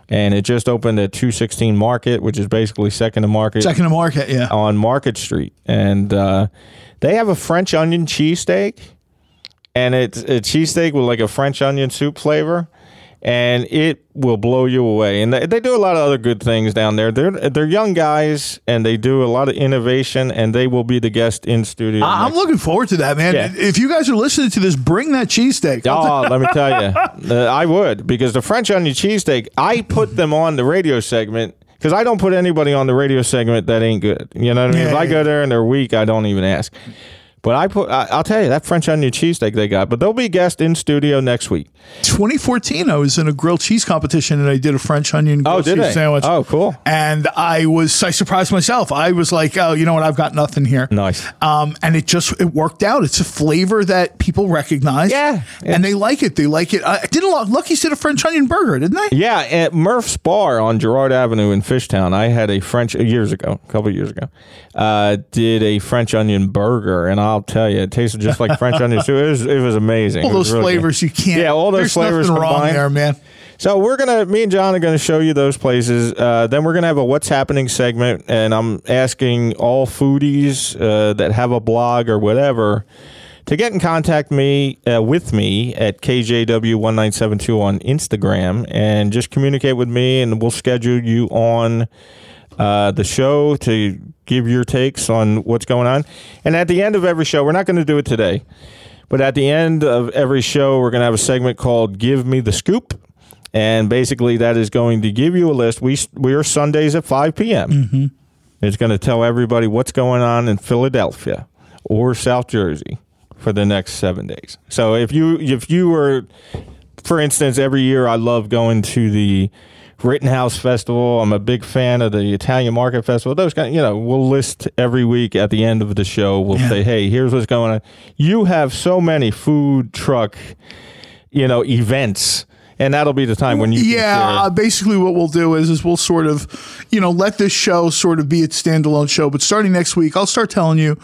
and it just opened at 216 Market, which is basically second to Market. second to market, yeah. on Market Street, and uh, they have a French onion cheesesteak, and it's a cheesesteak with like a French onion soup flavor, and it will blow you away. And they, they do a lot of other good things down there. They're they're young guys, and they do a lot of innovation. And they will be the guest in studio. I- I'm next- looking forward to that, man. Yeah. If you guys are listening to this, bring that cheesesteak. Oh, let me tell you, uh, I would because the French onion cheesesteak. I put them on the radio segment because I don't put anybody on the radio segment that ain't good. You know what I mean? Yeah, if I yeah. go there and they're weak, I don't even ask. But I put, I, I'll tell you that French onion cheesesteak they got. But they'll be guest in studio next week. 2014, I was in a grilled cheese competition and I did a French onion grilled Oh, did cheese they? sandwich. Oh, cool. And I was, I surprised myself. I was like, oh, you know what? I've got nothing here. Nice. Um, and it just it worked out. It's a flavor that people recognize. Yeah. and they like it. They like it. I did a lot. Lucky's did a French onion burger, didn't they? Yeah, at Murph's Bar on Girard Avenue in Fishtown, I had a French years ago, a couple of years ago, uh, did a French onion burger, and I'll tell you, it tasted just like French onion soup. It was, it was amazing. All It those really good. flavors you can't. Yeah, all those there's flavors nothing wrong combined. there, man. So we're gonna, me and John are gonna show you those places. Uh, then we're gonna have a what's happening segment, and I'm asking all foodies uh, that have a blog or whatever to get in contact me uh, with me at KJW1972 on Instagram and just communicate with me, and we'll schedule you on uh, the show to give your takes on what's going on. And at the end of every show, we're not going to do it today, but at the end of every show, we're going to have a segment called "Give Me the Scoop." And basically, that is going to give you a list. We we are Sundays at 5 p.m. Mm-hmm. It's going to tell everybody what's going on in Philadelphia or South Jersey for the next seven days. So if you if you were, for instance, every year I love going to the Rittenhouse Festival. I'm a big fan of the Italian Market Festival. Those kind, you know, we'll list every week at the end of the show. We'll Yeah. say, hey, here's what's going on. You have so many food truck, you know, events. And that'll be the time when you Yeah, uh, basically what we'll do is is we'll sort of, you know, let this show sort of be its standalone show. But starting next week, I'll start telling you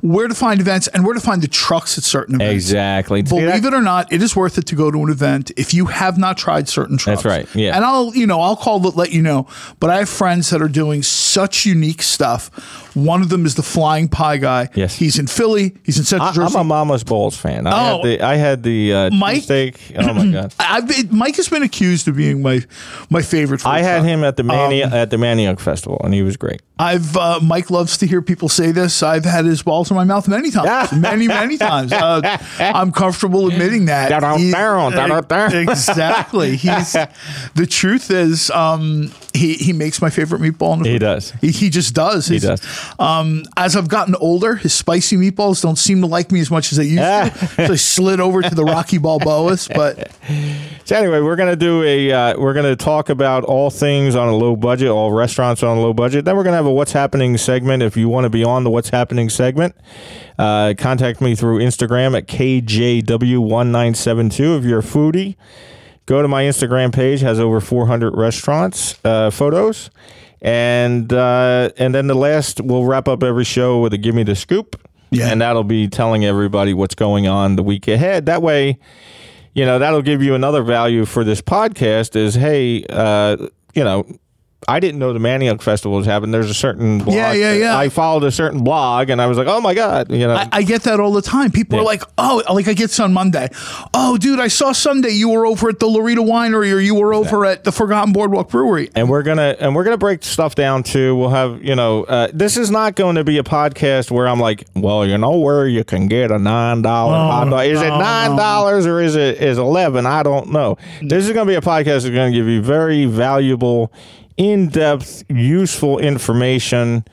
where to find events and where to find the trucks at certain events. Exactly. Believe it or not, it is worth it to go to an event if you have not tried certain trucks. That's right, yeah. And I'll, you know, I'll call to let you know. But I have friends that are doing such unique stuff. One of them is the Flying Pie guy. Yes. He's in Philly. He's in Central I, I'm a Mama's Balls fan. I Oh. had the I had the uh, Mike- steak. Oh my god! I've been, Mike has been accused of being my my favorite. I had truck. him at the Mani- Um, at the Manayunk Festival, and he was great. I've uh, Mike loves to hear people say this. I've had his balls in my mouth many times, many many times. Uh, I'm comfortable admitting that. Down, He- down, down, down. exactly. He's the truth is um, he he makes my favorite meatball. In the He food. does. He, he just does. He does. Um, as I've gotten older, his spicy meatballs don't seem to like me as much as they used to. So I slid over to the Rocky Balboas, but So anyway, we're gonna do a uh, we're gonna talk about all things on a low budget, all restaurants on a low budget. Then we're gonna have a what's happening segment. If you want to be on the what's happening segment, uh, contact me through Instagram at kjw1972. If you're a foodie, go to my Instagram page. Has over 400 restaurants uh, photos, and uh, and then the last we'll wrap up every show with a give me the scoop. Yeah. and that'll be telling everybody what's going on the week ahead. That way you know that'll give you another value for this podcast is hey uh you know I didn't know the Manayunk Festival was happening. There's a certain blog Yeah, yeah, yeah. I followed a certain blog and I was like, oh my god, you know. I, I get that all the time. People are like, "Oh, like I get this on Monday. Oh, dude, I saw Sunday you were over at the Laurita Winery or you were over at the Forgotten Boardwalk Brewery." and we're gonna and we're gonna break stuff down too. We'll have you know uh, this is not going to be a podcast where I'm like, well, you know where you can get a nine dollar dog. Is it nine dollars or is it is eleven? I don't know. This is going to be a podcast that's going to give you very valuable, in depth, useful information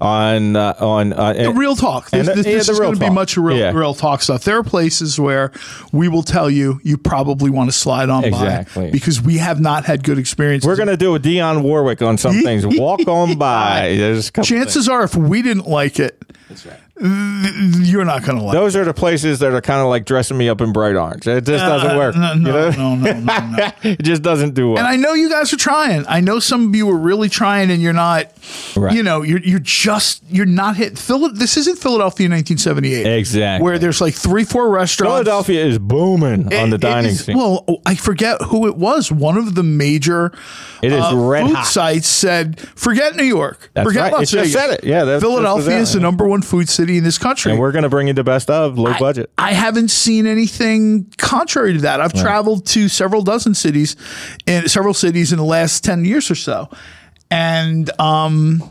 on uh, on uh, The real talk. This, the- this, yeah, this the is going to be much real, Yeah. real talk stuff. There are places where we will tell you you probably want to slide on Exactly. by because we have not had good experiences. We're going to do a Dionne Warwick on some things. Walk on by. There's Chances are, if we didn't like it, th- you're not going to like. Those are the places that are kind of like dressing me up in bright orange. It just doesn't work. Uh, No, you no, know? no, no, no, it just doesn't do well. And I know you guys are trying. I know some of you are really trying, and you're not. You know, you're you're just you're not hit. Phil, this isn't Philadelphia 1978, Exactly. where there's like three, four restaurants. Philadelphia is booming on the dining scene. Well, oh, I forget who it was. One of the major It is uh, red food sites said, "Forget New York. That's forget right. Las Vegas. said it. Yeah, that's- Philadelphia is the number one food city in this country." and we're going to bring you the best of low budget. I haven't seen anything contrary to that. I've traveled to several dozen cities in several cities in the last 10 years or so. And um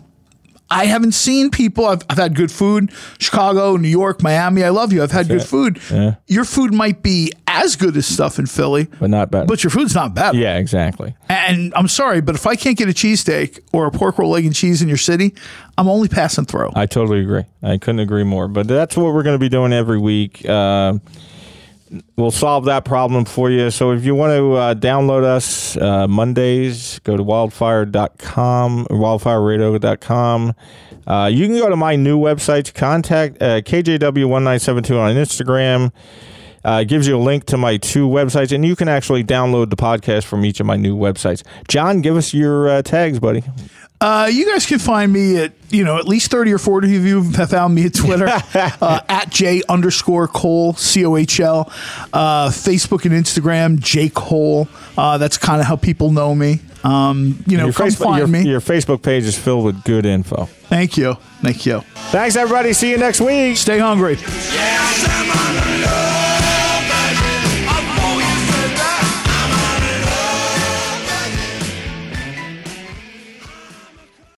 I haven't seen people. I've, I've had good food. Chicago, New York, Miami. I love you. I've had good food. Your food might be as good as stuff in Philly, but not bad. but your food's not bad. yeah, exactly. And I'm sorry, but if I can't get a cheesesteak or a pork roll, egg, and cheese in your city, I'm only passing through. I totally agree. I couldn't agree more. But that's what we're going to be doing every week. Uh, we'll solve that problem for you. So if you want to uh, download us uh, Mondays, go to wildfire.com wildfireradio.com. Uh, you can go to my new website, contact uh, KJW1972 on Instagram. Uh, it gives you a link to my two websites, and you can actually download the podcast from each of my new websites. John, give us your uh, tags, buddy. Uh, you guys can find me at you know at least thirty or forty of you have found me at Twitter uh, at J underscore Cohl C O H L, uh, Facebook and Instagram J Cohl. Uh, that's kind of how people know me. Um, you know, Your come Facebook, find your, me. your Facebook page is filled with good info. Thank you, thank you. Thanks, everybody. See you next week. Stay hungry. Yes, I'm on